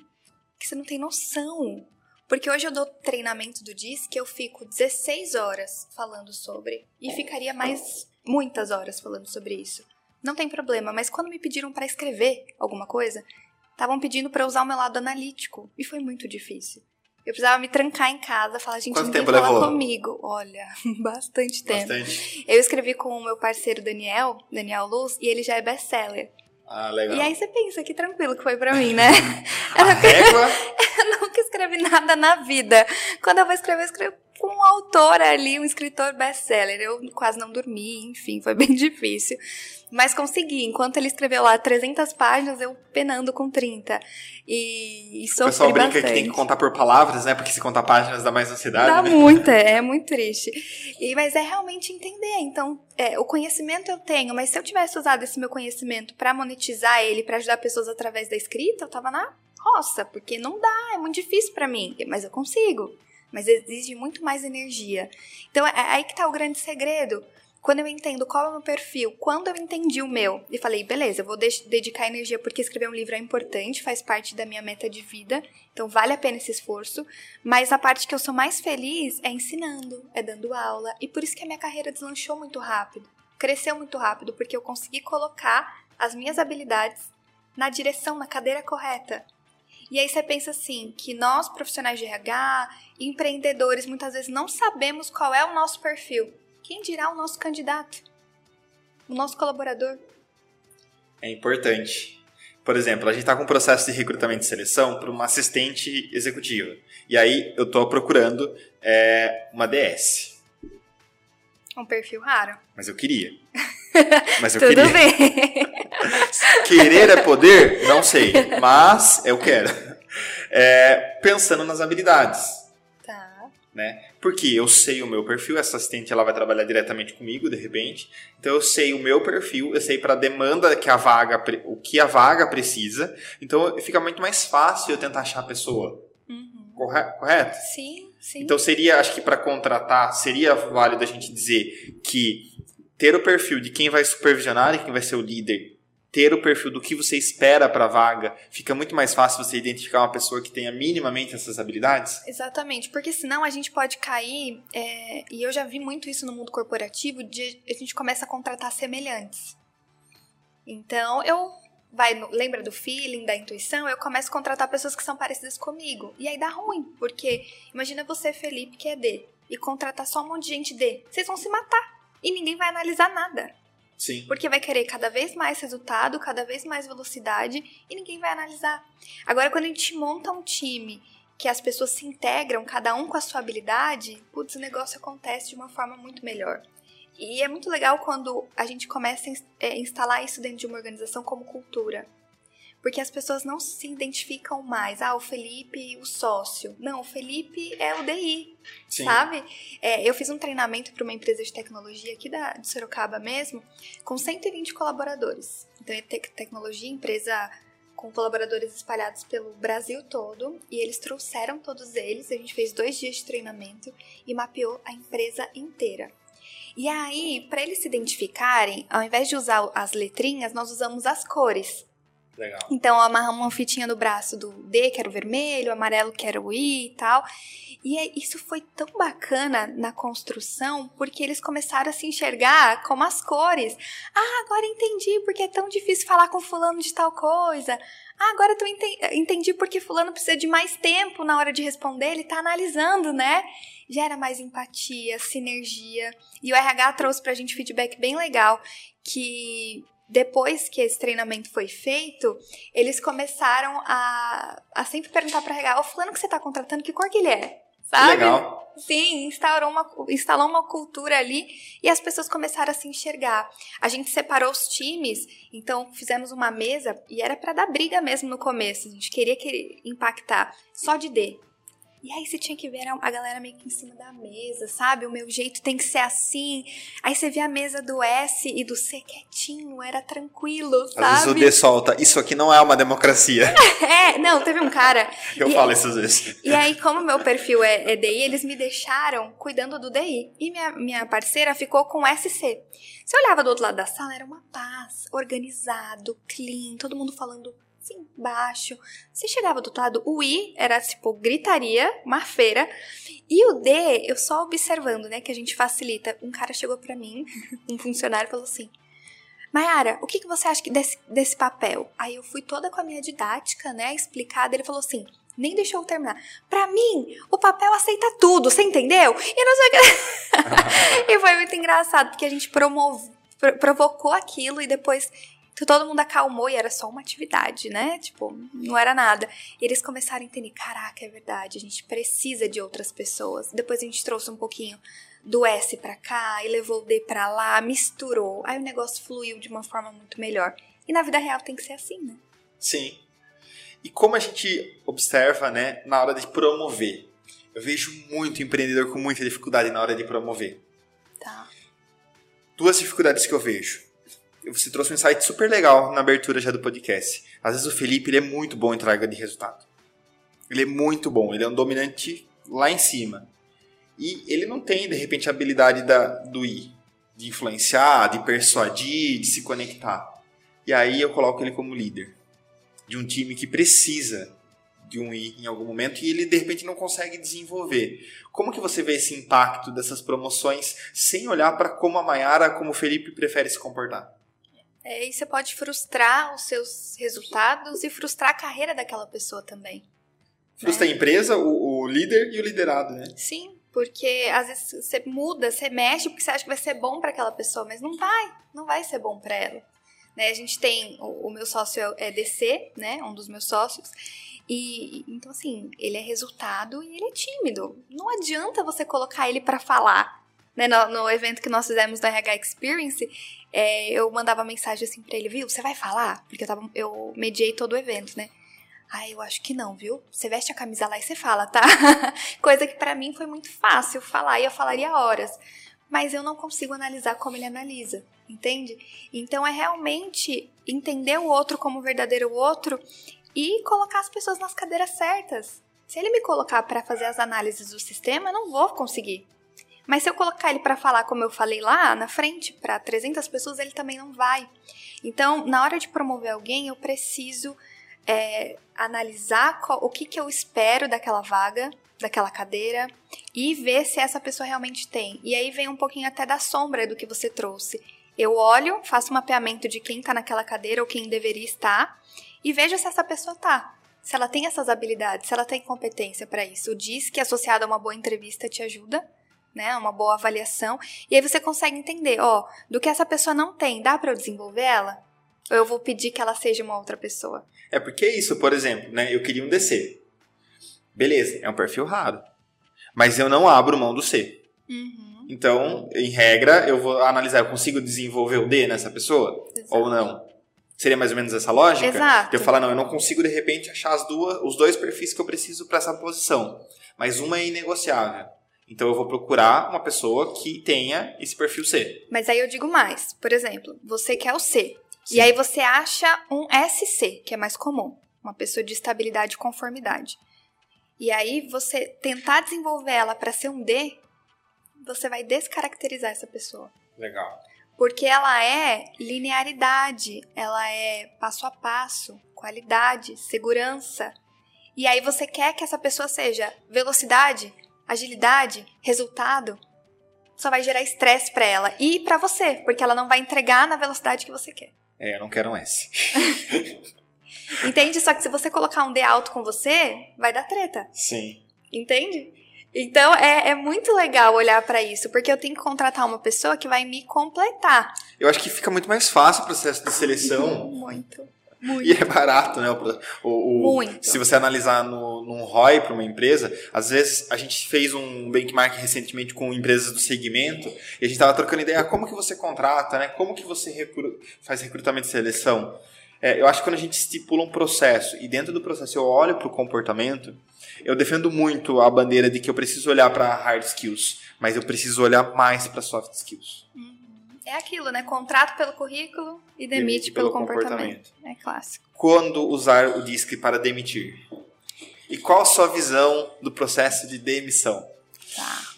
Speaker 2: Que você não tem noção. Porque hoje eu dou treinamento do DIS que eu fico 16 horas falando sobre. E ficaria mais muitas horas falando sobre isso não tem problema, mas quando me pediram para escrever alguma coisa, estavam pedindo para usar o meu lado analítico e foi muito difícil. Eu precisava me trancar em casa, falar, gente, Quanto ninguém tempo fala levou? comigo. Olha, bastante tempo. Bastante. Eu escrevi com o meu parceiro Daniel, Daniel Luz, e ele já é best-seller.
Speaker 1: Ah, legal.
Speaker 2: E aí você pensa que tranquilo que foi pra mim, né?
Speaker 1: A eu, régua...
Speaker 2: eu nunca escrevi nada na vida. Quando eu vou escrever, eu escrevo com um autor ali, um escritor best-seller. Eu quase não dormi, enfim, foi bem difícil. Mas consegui. Enquanto ele escreveu lá 300 páginas, eu penando com 30. E, e sofri O pessoal brinca
Speaker 1: bastante. que tem que contar por palavras, né? Porque se contar páginas dá mais ansiedade.
Speaker 2: Dá
Speaker 1: né?
Speaker 2: muito, é, é muito triste. E, mas é realmente entender. Então, é, o conhecimento eu tenho, mas se eu tivesse usado esse meu conhecimento para monetizar ele, para ajudar pessoas através da escrita, eu tava na roça, porque não dá, é muito difícil para mim. Mas eu consigo. Mas exige muito mais energia. Então, é, é aí que tá o grande segredo quando eu entendo qual é o meu perfil, quando eu entendi o meu e falei, beleza, eu vou de dedicar energia porque escrever um livro é importante, faz parte da minha meta de vida, então vale a pena esse esforço, mas a parte que eu sou mais feliz é ensinando, é dando aula, e por isso que a minha carreira deslanchou muito rápido, cresceu muito rápido, porque eu consegui colocar as minhas habilidades na direção, na cadeira correta. E aí você pensa assim, que nós profissionais de RH, empreendedores, muitas vezes não sabemos qual é o nosso perfil. Quem dirá o nosso candidato? O nosso colaborador?
Speaker 1: É importante. Por exemplo, a gente está com um processo de recrutamento de seleção para uma assistente executiva. E aí eu estou procurando é, uma DS.
Speaker 2: Um perfil raro.
Speaker 1: Mas eu queria. Mas eu
Speaker 2: Tudo
Speaker 1: queria.
Speaker 2: bem.
Speaker 1: Querer é poder? Não sei. Mas eu quero. É, pensando nas habilidades né? Porque eu sei o meu perfil, essa assistente ela vai trabalhar diretamente comigo de repente. Então eu sei o meu perfil, eu sei para a demanda que a vaga, o que a vaga precisa. Então fica muito mais fácil eu tentar achar a pessoa. Uhum. Correto?
Speaker 2: Sim, sim.
Speaker 1: Então seria, acho que para contratar, seria válido a gente dizer que ter o perfil de quem vai supervisionar e quem vai ser o líder ter o perfil do que você espera para a vaga, fica muito mais fácil você identificar uma pessoa que tenha minimamente essas habilidades?
Speaker 2: Exatamente, porque senão a gente pode cair, é, e eu já vi muito isso no mundo corporativo, de a gente começa a contratar semelhantes. Então, eu vai, lembra do feeling, da intuição, eu começo a contratar pessoas que são parecidas comigo. E aí dá ruim, porque imagina você, Felipe, que é D, e contratar só um monte de gente D. Vocês vão se matar. E ninguém vai analisar nada.
Speaker 1: Sim.
Speaker 2: Porque vai querer cada vez mais resultado, cada vez mais velocidade e ninguém vai analisar. Agora, quando a gente monta um time que as pessoas se integram, cada um com a sua habilidade, putz, o negócio acontece de uma forma muito melhor. E é muito legal quando a gente começa a é, instalar isso dentro de uma organização como cultura. Porque as pessoas não se identificam mais. Ah, o Felipe, o sócio. Não, o Felipe é o DI, Sim. sabe? É, eu fiz um treinamento para uma empresa de tecnologia aqui da, de Sorocaba mesmo, com 120 colaboradores. Então, é te tecnologia, empresa com colaboradores espalhados pelo Brasil todo. E eles trouxeram todos eles. A gente fez dois dias de treinamento e mapeou a empresa inteira. E aí, para eles se identificarem, ao invés de usar as letrinhas, nós usamos as cores.
Speaker 1: Legal.
Speaker 2: Então, amarramos uma fitinha no braço do D, que era o vermelho, amarelo, que era o I e tal. E é, isso foi tão bacana na construção, porque eles começaram a se enxergar como as cores. Ah, agora entendi porque é tão difícil falar com fulano de tal coisa. Ah, agora eu entendi porque fulano precisa de mais tempo na hora de responder, ele tá analisando, né? Gera mais empatia, sinergia. E o RH trouxe pra gente feedback bem legal, que depois que esse treinamento foi feito, eles começaram a, a sempre perguntar para RH, o fulano que você está contratando, que cor que ele é? Sabe?
Speaker 1: Que legal.
Speaker 2: Sim, instaurou uma, instalou uma cultura ali e as pessoas começaram a se enxergar. A gente separou os times, então fizemos uma mesa e era para dar briga mesmo no começo. A gente queria que impactar só de D. E aí você tinha que ver a galera meio que em cima da mesa, sabe? O meu jeito tem que ser assim. Aí você vê a mesa do S e do C quietinho, era tranquilo, sabe?
Speaker 1: Às vezes o D solta, isso aqui não é uma democracia.
Speaker 2: é, não, teve um cara...
Speaker 1: Eu falo isso às vezes.
Speaker 2: E aí, como meu perfil é, é DI, eles me deixaram cuidando do DI. E minha, minha parceira ficou com SC. Você olhava do outro lado da sala, era uma paz, organizado, clean, todo mundo falando assim, baixo. Você chegava do outro lado, o I era tipo gritaria, uma feira. E o D, eu só observando, né, que a gente facilita. Um cara chegou para mim, um funcionário, falou assim: Mayara, o que, que você acha desse, desse papel? Aí eu fui toda com a minha didática, né, explicada. Ele falou assim: nem deixou eu terminar. Pra mim, o papel aceita tudo, você entendeu? E não sei o que. e foi muito engraçado, porque a gente promove, provocou aquilo e depois então todo mundo acalmou e era só uma atividade, né? Tipo, não era nada. E eles começaram a entender: caraca, é verdade, a gente precisa de outras pessoas. Depois a gente trouxe um pouquinho do S para cá e levou o D para lá, misturou. Aí o negócio fluiu de uma forma muito melhor. E na vida real tem que ser assim, né?
Speaker 1: Sim. E como a gente observa, né, na hora de promover? Eu vejo muito empreendedor com muita dificuldade na hora de promover.
Speaker 2: Tá.
Speaker 1: Duas dificuldades que eu vejo você trouxe um insight super legal na abertura já do podcast. Às vezes o Felipe ele é muito bom em entrega de resultado. Ele é muito bom, ele é um dominante lá em cima. E ele não tem, de repente, a habilidade da, do I, de influenciar, de persuadir, de se conectar. E aí eu coloco ele como líder de um time que precisa de um I em algum momento e ele de repente não consegue desenvolver. Como que você vê esse impacto dessas promoções sem olhar para como a Mayara, como o Felipe prefere se comportar?
Speaker 2: É, e você pode frustrar os seus resultados e frustrar a carreira daquela pessoa também.
Speaker 1: Frustra né? a empresa, o, o, líder e o liderado, né?
Speaker 2: Sim, porque às vezes você muda, você mexe porque você acha que vai ser bom para aquela pessoa, mas não vai, não vai ser bom para ela. Né? A gente tem, o, o meu sócio é DC, né? Um dos meus sócios. E então assim, ele é resultado e ele é tímido. Não adianta você colocar ele para falar. Né, no, no, evento que nós fizemos da RH Experience, é, eu mandava mensagem assim pra ele, viu? Você vai falar? Porque eu, tava, eu mediei todo o evento, né? Ah, eu acho que não, viu? Você veste a camisa lá e você fala, tá? Coisa que para mim foi muito fácil falar e eu falaria horas. Mas eu não consigo analisar como ele analisa, entende? Então é realmente entender o outro como verdadeiro outro e colocar as pessoas nas cadeiras certas. Se ele me colocar para fazer as análises do sistema, eu não vou conseguir. Mas se eu colocar ele para falar como eu falei lá na frente para 300 pessoas, ele também não vai. Então, na hora de promover alguém, eu preciso é, analisar qual, o que, que eu espero daquela vaga, daquela cadeira e ver se essa pessoa realmente tem. E aí vem um pouquinho até da sombra do que você trouxe. Eu olho, faço um mapeamento de quem está naquela cadeira ou quem deveria estar e vejo se essa pessoa está. Se ela tem essas habilidades, se ela tem competência para isso. O diz que associado a uma boa entrevista te ajuda né? Uma boa avaliação. E aí você consegue entender, ó, do que essa pessoa não tem, dá para eu desenvolver ela? Ou eu vou pedir que ela seja uma outra pessoa?
Speaker 1: É porque é isso, por exemplo, né? Eu queria um DC. Beleza, é um perfil raro. Mas eu não abro mão do C.
Speaker 2: Uhum.
Speaker 1: Então, em regra, eu vou analisar, eu consigo desenvolver o D nessa pessoa? Exato. Ou não? Seria mais ou menos essa lógica?
Speaker 2: Exato.
Speaker 1: De eu falar, não, eu não consigo de repente achar as duas, os dois perfis que eu preciso para essa posição. Mas uma é inegociável. Então eu vou procurar uma pessoa que tenha esse perfil C.
Speaker 2: Mas aí eu digo mais. Por exemplo, você quer o C. Sim. E aí você acha um SC, que é mais comum. Uma pessoa de estabilidade e conformidade. E aí você tentar desenvolver ela para ser um D, você vai descaracterizar essa pessoa.
Speaker 1: Legal.
Speaker 2: Porque ela é linearidade, ela é passo a passo, qualidade, segurança. E aí você quer que essa pessoa seja velocidade, agilidade, resultado, só vai gerar estresse para ela e para você, porque ela não vai entregar na velocidade que você quer.
Speaker 1: É, eu não quero um S.
Speaker 2: Entende? Só que se você colocar um D alto com você, vai dar treta.
Speaker 1: Sim.
Speaker 2: Entende? Então é, é muito legal olhar para isso, porque eu tenho que contratar uma pessoa que vai me completar.
Speaker 1: Eu acho que fica muito mais fácil o processo de seleção.
Speaker 2: muito. Muito.
Speaker 1: E é barato, né? O, o,
Speaker 2: Muito.
Speaker 1: Se você analisar no, num ROI para uma empresa, às vezes a gente fez um benchmark recentemente com empresas do segmento e a gente estava trocando ideia como que você contrata, né? Como que você recru faz recrutamento e seleção. É, eu acho que quando a gente estipula um processo e dentro do processo eu olho para o comportamento, eu defendo muito a bandeira de que eu preciso olhar para hard skills, mas eu preciso olhar mais para soft skills.
Speaker 2: Uhum. É aquilo, né? Contrato pelo currículo e demite, demite pelo, pelo comportamento. comportamento. É clássico.
Speaker 1: Quando usar o DISC para demitir? E qual a sua visão do processo de demissão?
Speaker 2: Tá.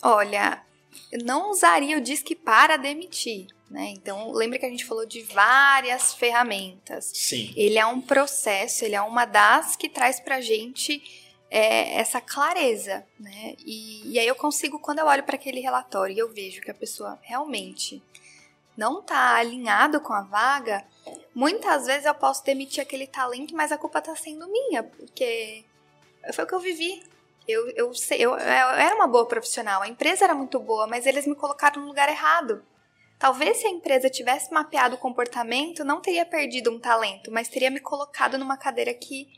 Speaker 2: Olha, eu não usaria o DISC para demitir. Né? Então, lembra que a gente falou de várias ferramentas.
Speaker 1: Sim.
Speaker 2: Ele é um processo, ele é uma das que traz pra gente é, essa clareza, né? E, e aí eu consigo, quando eu olho para aquele relatório e eu vejo que a pessoa realmente não está alinhado com a vaga, muitas vezes eu posso demitir aquele talento, mas a culpa está sendo minha, porque foi o que eu vivi. Eu, eu, sei, eu, eu era uma boa profissional, a empresa era muito boa, mas eles me colocaram no lugar errado. Talvez se a empresa tivesse mapeado o comportamento, não teria perdido um talento, mas teria me colocado numa cadeira que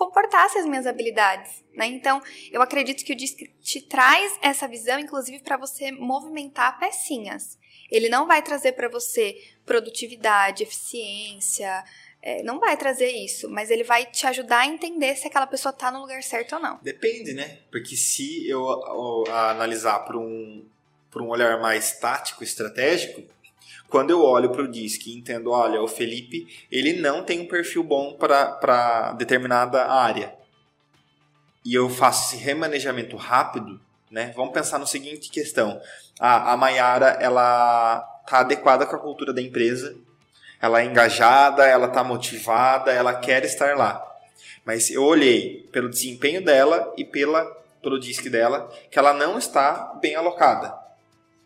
Speaker 2: comportasse as minhas habilidades, né? Então, eu acredito que o DISC te traz essa visão, inclusive, para você movimentar pecinhas. Ele não vai trazer para você produtividade, eficiência, é, não vai trazer isso, mas ele vai te ajudar a entender se aquela pessoa está no lugar certo ou não.
Speaker 1: Depende, né? Porque se eu, eu, analisar por um, por um olhar mais tático, estratégico, quando eu olho para o DISC e entendo, olha, o Felipe, ele não tem um perfil bom para determinada área. E eu faço esse remanejamento rápido, né? Vamos pensar no seguinte questão. A, a Mayara, ela tá adequada com a cultura da empresa, ela é engajada, ela tá motivada, ela quer estar lá. Mas eu olhei pelo desempenho dela e pela, pelo DISC dela que ela não está bem alocada.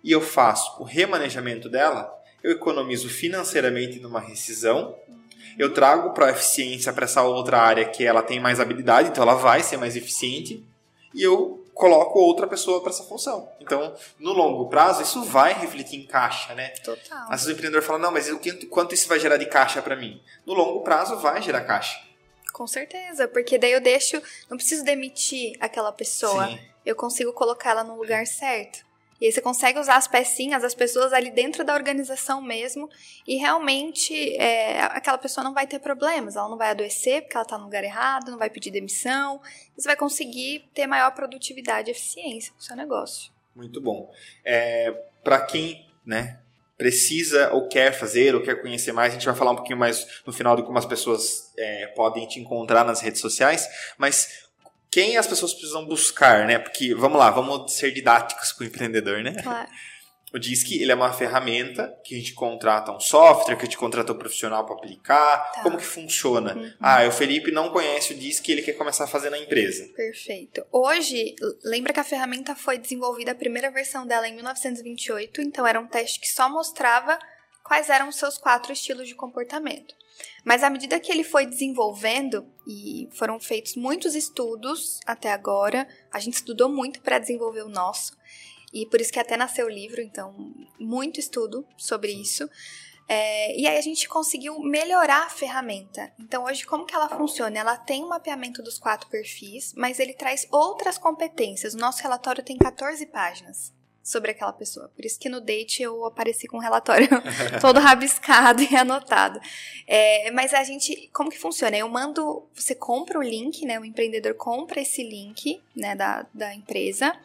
Speaker 1: E eu faço o remanejamento dela eu economizo financeiramente numa rescisão, eu trago para a eficiência para essa outra área que ela tem mais habilidade, então ela vai ser mais eficiente, e eu coloco outra pessoa para essa função. Então, no longo prazo, isso vai refletir em caixa, né?
Speaker 2: Total.
Speaker 1: Às vezes o empreendedor fala, não, mas quanto isso vai gerar de caixa para mim? No longo prazo, vai gerar caixa.
Speaker 2: Com certeza, porque daí eu deixo, não preciso demitir aquela pessoa, Sim. eu consigo colocar ela no lugar certo. E aí você consegue usar as pecinhas, as pessoas ali dentro da organização mesmo, e realmente é, aquela pessoa não vai ter problemas, ela não vai adoecer porque ela está no lugar errado, não vai pedir demissão, você vai conseguir ter maior produtividade e eficiência com o seu negócio.
Speaker 1: Muito bom. É, Para quem né, precisa ou quer fazer ou quer conhecer mais, a gente vai falar um pouquinho mais no final de como as pessoas é, podem te encontrar nas redes sociais, mas quem as pessoas precisam buscar, né? Porque, vamos lá, vamos ser didáticos com o empreendedor, né?
Speaker 2: Claro.
Speaker 1: O DISC, ele é uma ferramenta que a gente contrata um software, que a gente contrata um profissional para aplicar. Tá. Como que funciona? Uhum. Ah, o Felipe não conhece o DISC e ele quer começar a fazer na empresa.
Speaker 2: Perfeito. Hoje, lembra que a ferramenta foi desenvolvida, a primeira versão dela em 1928, então era um teste que só mostrava quais eram os seus quatro estilos de comportamento. Mas à medida que ele foi desenvolvendo, e foram feitos muitos estudos até agora, a gente estudou muito para desenvolver o nosso, e por isso que até nasceu o livro, então, muito estudo sobre isso. É, e aí a gente conseguiu melhorar a ferramenta. Então hoje como que ela funciona? Ela tem um mapeamento dos quatro perfis, mas ele traz outras competências. O nosso relatório tem 14 páginas sobre aquela pessoa. Por isso que no date eu apareci com um relatório todo rabiscado e anotado. É, mas a gente, como que funciona? Eu mando, você compra o link, né? O empreendedor compra esse link, né, da, da empresa.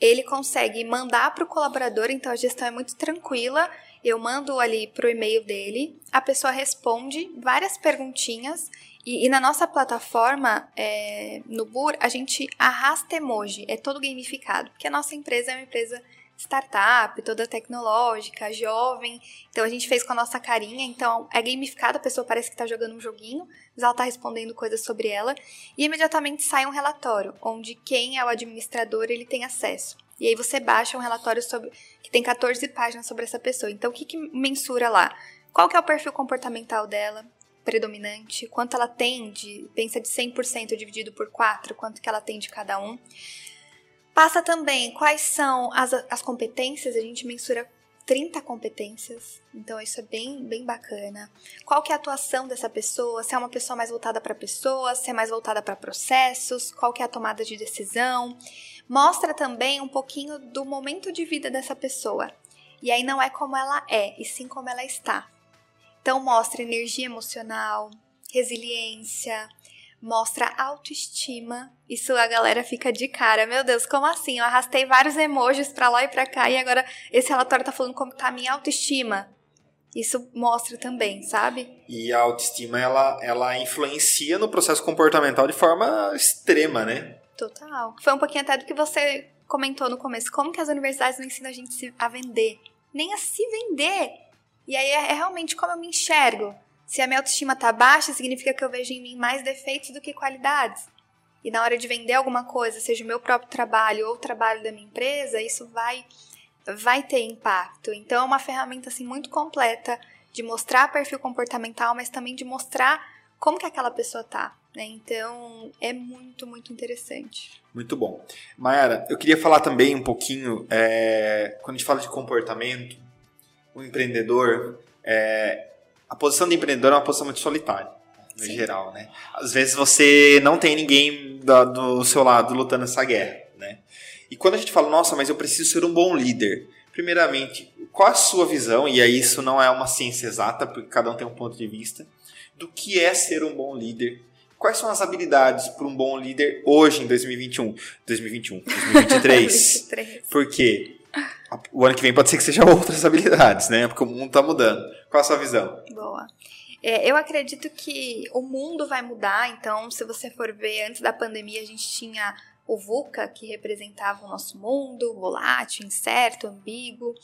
Speaker 2: Ele consegue mandar para o colaborador, então a gestão é muito tranquila. Eu mando ali para o e-mail dele, a pessoa responde várias perguntinhas e, e, na nossa plataforma, é, no BUR, a gente arrasta emoji, é todo gamificado, porque a nossa empresa é uma empresa startup, toda tecnológica, jovem. Então a gente fez com a nossa carinha, então é gamificado, a pessoa parece que está jogando um joguinho, mas ela está respondendo coisas sobre ela, e imediatamente sai um relatório, onde quem é o administrador ele tem acesso. E aí você baixa um relatório sobre que tem 14 páginas sobre essa pessoa. Então o que, que mensura lá? Qual que é o perfil comportamental dela? Predominante, quanto ela tem de, pensa de 100% dividido por 4, quanto que ela tem de cada um. Passa também quais são as, as competências, a gente mensura 30 competências, então isso é bem, bem bacana. Qual que é a atuação dessa pessoa? Se é uma pessoa mais voltada para pessoas, se é mais voltada para processos, qual que é a tomada de decisão. Mostra também um pouquinho do momento de vida dessa pessoa. E aí não é como ela é, e sim como ela está. Então mostra energia emocional, resiliência, mostra autoestima. Isso a galera fica de cara. Meu Deus, como assim? Eu arrastei vários emojis para lá e para cá e agora esse relatório tá falando como tá a minha autoestima. Isso mostra também, sabe?
Speaker 1: E a autoestima ela ela influencia no processo comportamental de forma extrema, né?
Speaker 2: Total. Foi um pouquinho até do que você comentou no começo. Como que as universidades não ensinam a gente a vender? Nem a se vender. E aí é, é realmente como eu me enxergo. Se a minha autoestima tá baixa, significa que eu vejo em mim mais defeitos do que qualidades. E na hora de vender alguma coisa, seja o meu próprio trabalho ou o trabalho da minha empresa, isso vai vai ter impacto. Então é uma ferramenta assim muito completa de mostrar perfil comportamental, mas também de mostrar como que aquela pessoa tá. Né? Então é muito, muito interessante.
Speaker 1: Muito bom. Mayara, eu queria falar também um pouquinho, é, quando a gente fala de comportamento, o empreendedor, é, a posição de empreendedor é uma posição muito solitária, no Sim. geral, né? Às vezes você não tem ninguém do, do seu lado lutando essa guerra, né? E quando a gente fala, nossa, mas eu preciso ser um bom líder, primeiramente, qual a sua visão, e aí isso não é uma ciência exata, porque cada um tem um ponto de vista, do que é ser um bom líder Quais são as habilidades para um bom líder hoje em 2021, 2021, 2023? Porque o ano que vem pode ser que seja outras habilidades, né? Porque o mundo está mudando. Qual a sua visão?
Speaker 2: Boa. É, eu acredito que o mundo vai mudar, então, se você for ver, antes da pandemia a gente tinha o VUCA, que representava o nosso mundo, volátil, incerto, ambíguo.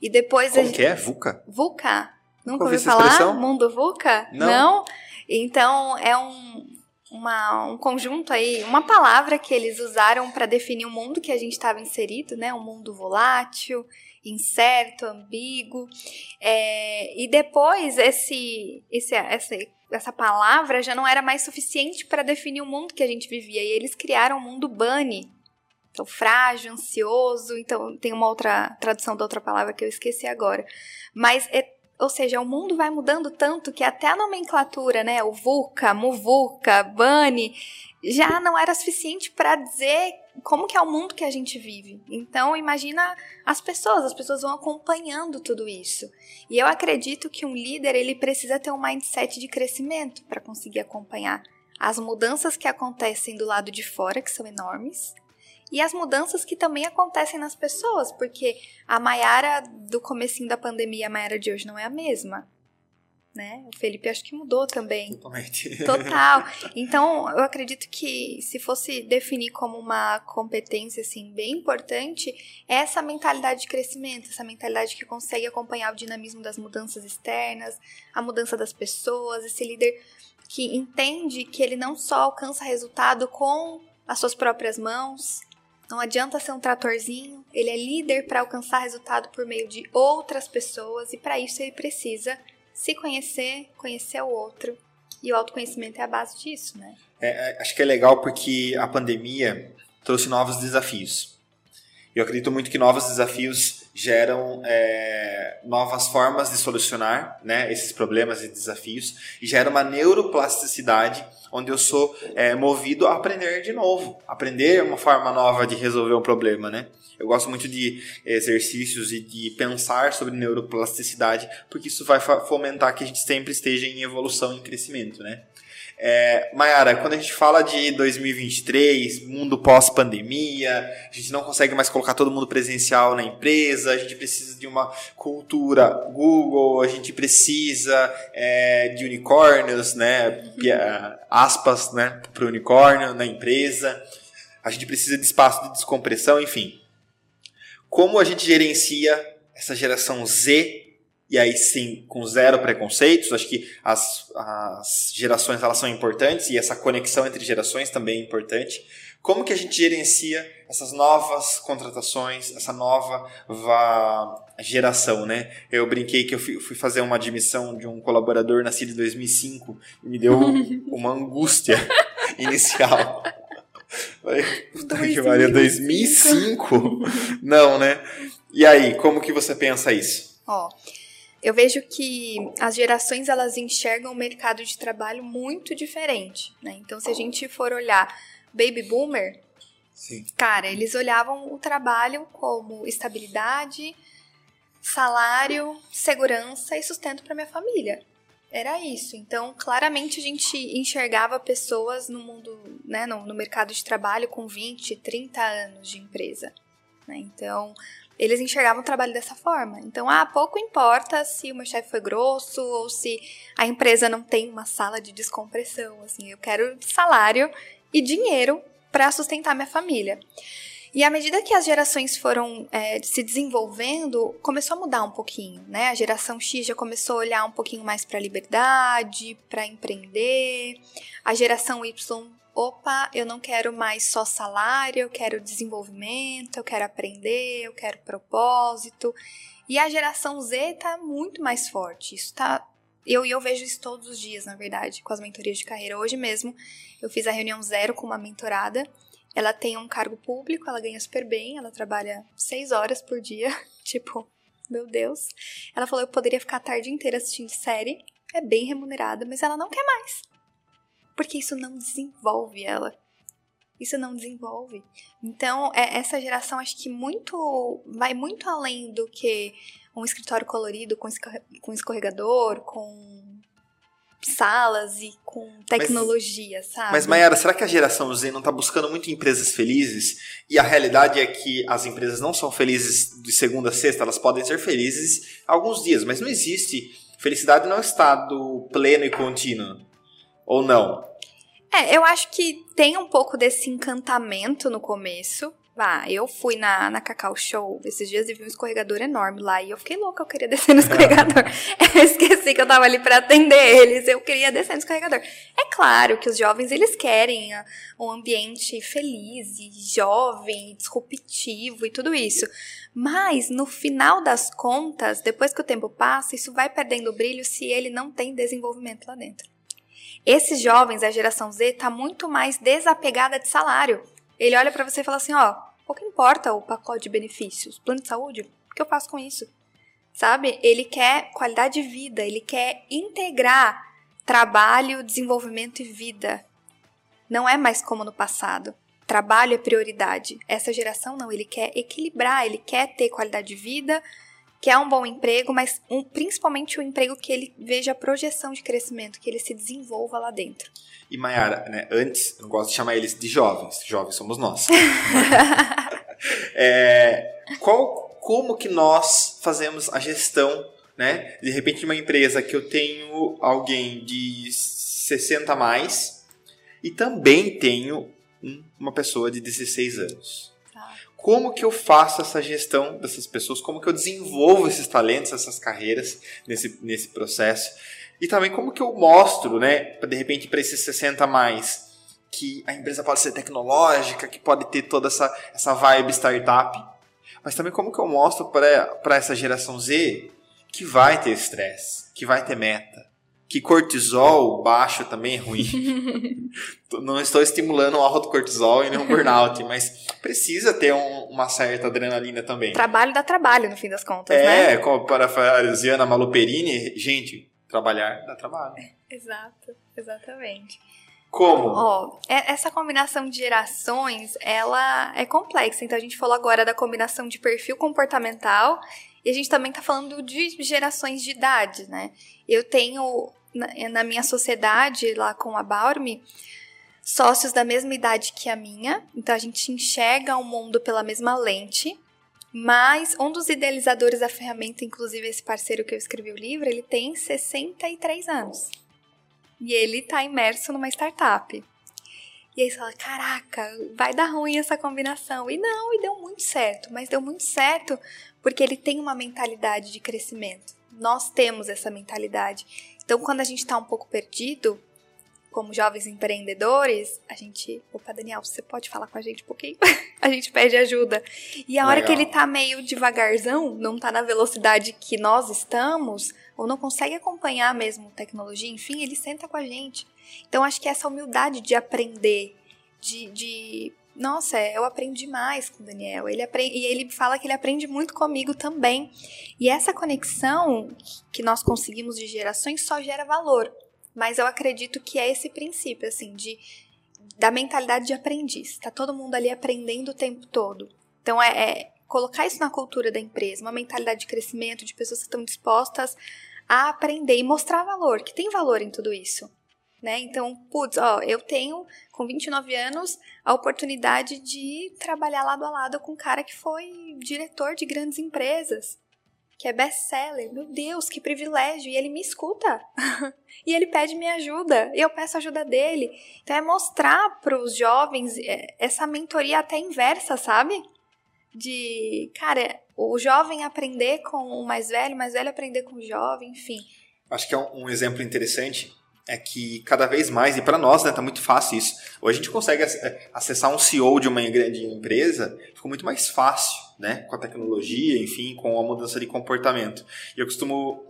Speaker 2: E depois
Speaker 1: Como
Speaker 2: a gente...
Speaker 1: que é? VUCA?
Speaker 2: VUCA. Nunca ouviu falar? Expressão? Mundo VUCA? Não. Não? Então, é um, uma, um conjunto aí, uma palavra que eles usaram para definir o mundo que a gente estava inserido, né? Um mundo volátil, incerto, ambíguo. É, e depois esse, esse, essa, essa palavra já não era mais suficiente para definir o mundo que a gente vivia. E eles criaram o mundo bunny. Então, frágil, ansioso. Então, tem uma outra tradução da outra palavra que eu esqueci agora. Mas é ou seja, o mundo vai mudando tanto que até a nomenclatura, né, o VUCA, MUVUCA, BANI, já não era suficiente para dizer como que é o mundo que a gente vive. Então, imagina as pessoas, as pessoas vão acompanhando tudo isso. E eu acredito que um líder, ele precisa ter um mindset de crescimento para conseguir acompanhar as mudanças que acontecem do lado de fora, que são enormes, e as mudanças que também acontecem nas pessoas, porque a Maiara do comecinho da pandemia, a Maiara de hoje não é a mesma. Né? O Felipe acho que mudou também.
Speaker 1: Totalmente.
Speaker 2: Total. Então, eu acredito que se fosse definir como uma competência assim bem importante, é essa mentalidade de crescimento, essa mentalidade que consegue acompanhar o dinamismo das mudanças externas, a mudança das pessoas, esse líder que entende que ele não só alcança resultado com as suas próprias mãos, não adianta ser um tratorzinho, ele é líder para alcançar resultado por meio de outras pessoas e para isso ele precisa se conhecer, conhecer o outro. E o autoconhecimento é a base disso, né?
Speaker 1: É, é acho que é legal porque a pandemia trouxe novos desafios. Eu acredito muito que novos desafios geram é, novas formas de solucionar né, esses problemas e desafios e gera uma neuroplasticidade onde eu sou é, movido a aprender de novo, aprender uma forma nova de resolver um problema, né? Eu gosto muito de exercícios e de pensar sobre neuroplasticidade, porque isso vai fomentar que a gente sempre esteja em evolução e crescimento, né? É, Mayara, quando a gente fala de 2023, mundo pós-pandemia, a gente não consegue mais colocar todo mundo presencial na empresa, a gente precisa de uma cultura Google, a gente precisa é, de unicórnios, né? Aspas, né? Para o unicórnio na empresa, a gente precisa de espaço de descompressão, enfim. como a gente gerencia essa geração Z e aí sim com zero preconceitos. Acho que as, as gerações elas são importantes e essa conexão entre gerações também é importante. Como que a gente gerencia essas novas contratações, essa nova geração, né? Eu brinquei que eu fui fazer uma admissão de um colaborador nascido em 2005 e me deu uma angústia inicial. Puta que Maria, 2005? Não, né? E aí, como que você pensa isso?
Speaker 2: Ó, eu vejo que as gerações elas enxergam o mercado de trabalho muito diferente, né? Então, se a gente for olhar baby boomer,
Speaker 1: Sim.
Speaker 2: cara, eles olhavam o trabalho como estabilidade, salário, segurança e sustento para minha família. Era isso. Então, claramente a gente enxergava pessoas no mundo, né, no, no mercado de trabalho com 20, 30 anos de empresa. Né? Então, eles enxergavam o trabalho dessa forma. Então, ah, pouco importa se o meu chefe foi grosso ou se a empresa não tem uma sala de descompressão. Assim, eu quero salário e dinheiro para sustentar minha família. E à medida que as gerações foram é, se desenvolvendo, começou a mudar um pouquinho, né? A geração X já começou a olhar um pouquinho mais para a liberdade, para empreender. A geração Y, opa, eu não quero mais só salário, eu quero desenvolvimento, eu quero aprender, eu quero propósito. E a geração Z tá muito mais forte. Isso tá eu, eu vejo isso todos os dias, na verdade, com as mentorias de carreira. Hoje mesmo, eu fiz a reunião zero com uma mentorada. Ela tem um cargo público, ela ganha super bem, ela trabalha seis horas por dia. tipo, meu Deus. Ela falou: eu poderia ficar a tarde inteira assistindo série, é bem remunerada, mas ela não quer mais. Porque isso não desenvolve ela. Isso não desenvolve. Então, é, essa geração acho que muito vai muito além do que um escritório colorido com, com escorregador, com salas e com tecnologia,
Speaker 1: mas,
Speaker 2: sabe?
Speaker 1: Mas, Mayara, será que a geração Z não está buscando muito empresas felizes? E a realidade é que as empresas não são felizes de segunda a sexta, elas podem ser felizes alguns dias, mas não existe felicidade não é um estado pleno e contínuo. Ou não?
Speaker 2: É, eu acho que tem um pouco desse encantamento no começo, Vá, eu fui na, na Cacau Show esses dias e vi um escorregador enorme lá. E eu fiquei louca, eu queria descer no escorregador. eu esqueci que eu tava ali para atender eles. Eu queria descer no escorregador. É claro que os jovens, eles querem ah, um ambiente feliz e jovem, disruptivo e tudo isso. Mas, no final das contas, depois que o tempo passa, isso vai perdendo brilho se ele não tem desenvolvimento lá dentro. Esses jovens, a geração Z, tá muito mais desapegada de salário ele olha para você e fala assim, ó, pouco importa o pacote de benefícios, plano de saúde, o que eu faço com isso? Sabe? Ele quer qualidade de vida, ele quer integrar trabalho, desenvolvimento e vida. Não é mais como no passado. Trabalho é prioridade. Essa geração não, ele quer equilibrar, ele quer ter qualidade de vida, quer um bom emprego, mas um, principalmente o um emprego que ele veja a projeção de crescimento, que ele se desenvolva lá dentro.
Speaker 1: E Mayara, né, antes, eu gosto de chamar eles de jovens. Jovens somos nós. é, qual, como que nós fazemos a gestão, né? De repente, uma empresa que eu tenho alguém de 60 a mais e também tenho uma pessoa de 16 anos. Como que eu faço essa gestão dessas pessoas? Como que eu desenvolvo esses talentos, essas carreiras nesse, nesse processo? E também como que eu mostro, né, de repente para esses 60 a mais, que a empresa pode ser tecnológica, que pode ter toda essa, essa vibe startup, mas também como que eu mostro para essa geração Z que vai ter estresse, que vai ter meta, que cortisol baixo também é ruim. Não estou estimulando o alto cortisol e nem um burnout, mas precisa ter um, uma certa adrenalina também.
Speaker 2: Trabalho dá trabalho, no fim das contas,
Speaker 1: é,
Speaker 2: né?
Speaker 1: É, como parafraseando a Maluperini, gente, Trabalhar dá trabalho.
Speaker 2: Exato, exatamente.
Speaker 1: Como?
Speaker 2: Ó, é, essa combinação de gerações, ela é complexa. Então a gente falou agora da combinação de perfil comportamental e a gente também tá falando de gerações de idade, né? Eu tenho na, na minha sociedade lá com a Baurme sócios da mesma idade que a minha, então a gente enxerga o mundo pela mesma lente. Mas um dos idealizadores da ferramenta, inclusive esse parceiro que eu escrevi o livro, ele tem 63 anos. E ele está imerso numa startup. E aí você fala, caraca, vai dar ruim essa combinação. E não, e deu muito certo. Mas deu muito certo porque ele tem uma mentalidade de crescimento. Nós temos essa mentalidade. Então, quando a gente está um pouco perdido, como jovens empreendedores, a gente. Opa, Daniel, você pode falar com a gente um pouquinho? a gente pede ajuda. E a hora Legal. que ele tá meio devagarzão, não tá na velocidade que nós estamos, ou não consegue acompanhar mesmo tecnologia, enfim, ele senta com a gente. Então, acho que essa humildade de aprender, de. de nossa, eu aprendi mais com o Daniel. Ele aprende, e ele fala que ele aprende muito comigo também. E essa conexão que nós conseguimos de gerações só gera valor. Mas eu acredito que é esse princípio, assim, de da mentalidade de aprendiz. Tá todo mundo ali aprendendo o tempo todo. Então é, é colocar isso na cultura da empresa, uma mentalidade de crescimento, de pessoas que estão dispostas a aprender e mostrar valor, que tem valor em tudo isso. Né? Então, putz, ó, eu tenho com 29 anos a oportunidade de trabalhar lado a lado com um cara que foi diretor de grandes empresas que é best-seller. Meu Deus, que privilégio! E ele me escuta. e ele pede minha ajuda. E eu peço ajuda dele. Então é mostrar para os jovens é, essa mentoria até inversa, sabe? De, cara, o jovem aprender com o mais velho, o mais velho aprender com o jovem, enfim.
Speaker 1: Acho que é um, um exemplo interessante é que cada vez mais, e para nós, né, tá muito fácil isso. Hoje a gente consegue é, acessar um CEO de uma grande empresa, ficou muito mais fácil, né, com a tecnologia, enfim, com a mudança de comportamento. E eu costumo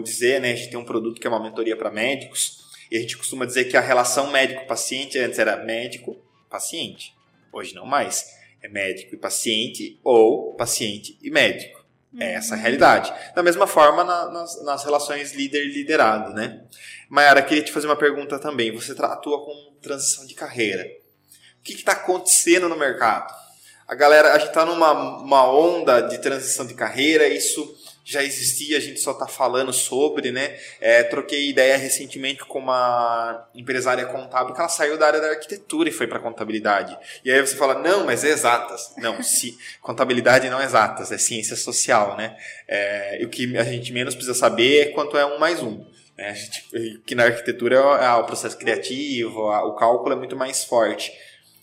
Speaker 1: dizer, né, a gente tem um produto que é uma mentoria para médicos, e a gente costuma dizer que a relação médico-paciente antes era médico-paciente. Hoje não mais. É médico e paciente ou paciente e médico. É essa a realidade. Da mesma forma na, nas, nas, relações líder-liderado, né? Mayara, queria te fazer uma pergunta também. Você atua com transição de carreira. O que está acontecendo no mercado? A galera, a gente está numa uma onda de transição de carreira, isso já existia, a gente só está falando sobre, né? É, troquei ideia recentemente com uma empresária contábil que ela saiu da área da arquitetura e foi para contabilidade. E aí você fala, não, mas é exatas. Não, se, contabilidade não é exatas, é ciência social, né? É, o que a gente menos precisa saber é quanto é um mais um. Né? Gente, que na arquitetura é o processo criativo, o cálculo é muito mais forte.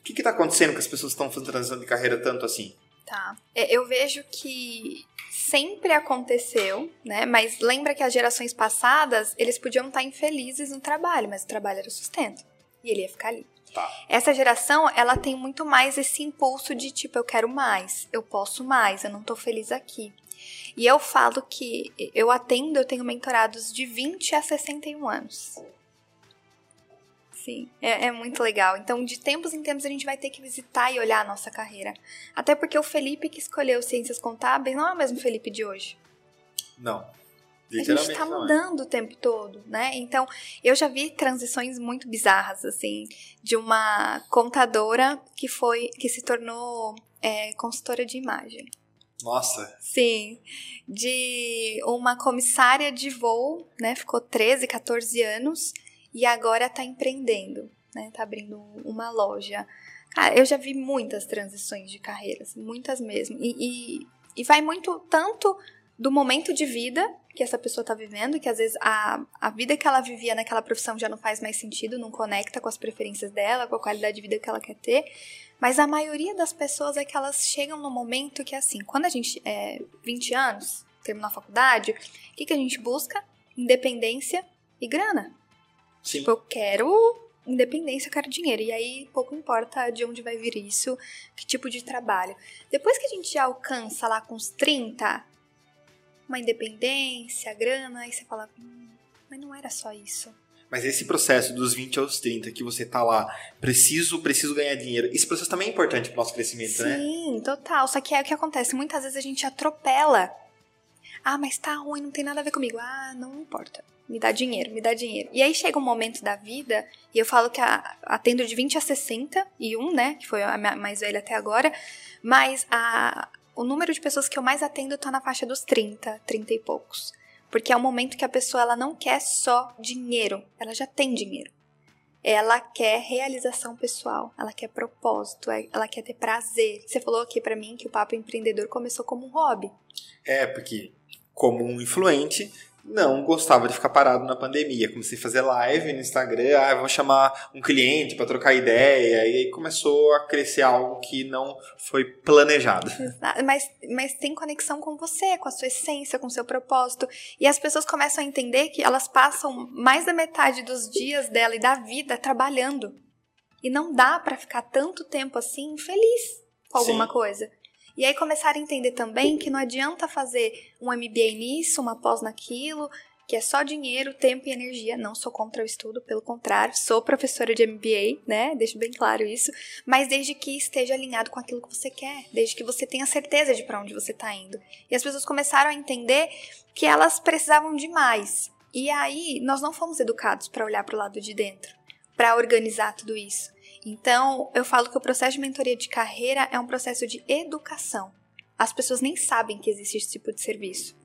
Speaker 1: O que está acontecendo que as pessoas estão fazendo transição de carreira tanto assim?
Speaker 2: Tá. É, eu vejo que sempre aconteceu, né? Mas lembra que as gerações passadas, eles podiam estar infelizes no trabalho, mas o trabalho era o sustento. E ele ia ficar ali. Tá. Essa geração, ela tem muito mais esse impulso de tipo, eu quero mais, eu posso mais, eu não tô feliz aqui. E eu falo que eu atendo, eu tenho mentorados de 20 a 61 anos. Sim, é, é, muito legal. Então, de tempos em tempos, a gente vai ter que visitar e olhar a nossa carreira. Até porque o Felipe que escolheu Ciências Contábeis não é o mesmo Felipe de hoje.
Speaker 1: Não.
Speaker 2: A gente está é. mudando é. o tempo todo, né? Então, eu já vi transições muito bizarras, assim, de uma contadora que foi, que se tornou é, consultora de imagem.
Speaker 1: Nossa.
Speaker 2: Sim. De uma comissária de voo, né? Ficou 13, 14 anos e agora está empreendendo, né? Tá abrindo uma loja. Cara, eu já vi muitas transições de carreiras, muitas mesmo. E, e, e vai muito tanto do momento de vida que essa pessoa está vivendo, que às vezes a, a vida que ela vivia naquela profissão já não faz mais sentido, não conecta com as preferências dela, com a qualidade de vida que ela quer ter. Mas a maioria das pessoas é que elas chegam no momento que, assim, quando a gente é 20 anos, terminou a faculdade, o que, que a gente busca? Independência e grana. Sim. Tipo, eu quero independência, eu quero dinheiro. E aí pouco importa de onde vai vir isso, que tipo de trabalho. Depois que a gente já alcança lá com os 30, uma independência, grana, aí você fala, hum, mas não era só isso.
Speaker 1: Mas esse processo dos 20 aos 30, que você tá lá, preciso, preciso ganhar dinheiro, esse processo também é importante pro nosso crescimento,
Speaker 2: Sim,
Speaker 1: né?
Speaker 2: Sim, total. Só que é o que acontece, muitas vezes a gente atropela. Ah, mas tá ruim, não tem nada a ver comigo. Ah, não importa me dá dinheiro, me dá dinheiro. E aí chega um momento da vida, e eu falo que a, atendo de 20 a 61, né, que foi a mais velha até agora, mas a, o número de pessoas que eu mais atendo tá na faixa dos 30, 30 e poucos. Porque é um momento que a pessoa ela não quer só dinheiro, ela já tem dinheiro. Ela quer realização pessoal, ela quer propósito, é, ela quer ter prazer. Você falou aqui para mim que o papo empreendedor começou como um hobby.
Speaker 1: É, porque como um influente, não gostava de ficar parado na pandemia. Comecei a fazer live no Instagram, ah, vou chamar um cliente para trocar ideia, e aí começou a crescer algo que não foi planejado.
Speaker 2: Mas, mas tem conexão com você, com a sua essência, com o seu propósito. E as pessoas começam a entender que elas passam mais da metade dos dias dela e da vida trabalhando. E não dá para ficar tanto tempo assim feliz com alguma Sim. coisa. E aí começaram a entender também que não adianta fazer um MBA nisso, uma pós naquilo, que é só dinheiro, tempo e energia. Não sou contra o estudo, pelo contrário, sou professora de MBA, né? Deixo bem claro isso. Mas desde que esteja alinhado com aquilo que você quer, desde que você tenha certeza de para onde você está indo. E as pessoas começaram a entender que elas precisavam de mais. E aí nós não fomos educados para olhar para o lado de dentro, para organizar tudo isso. Então, eu falo que o processo de mentoria de carreira é um processo de educação. As pessoas nem sabem que existe esse tipo de serviço.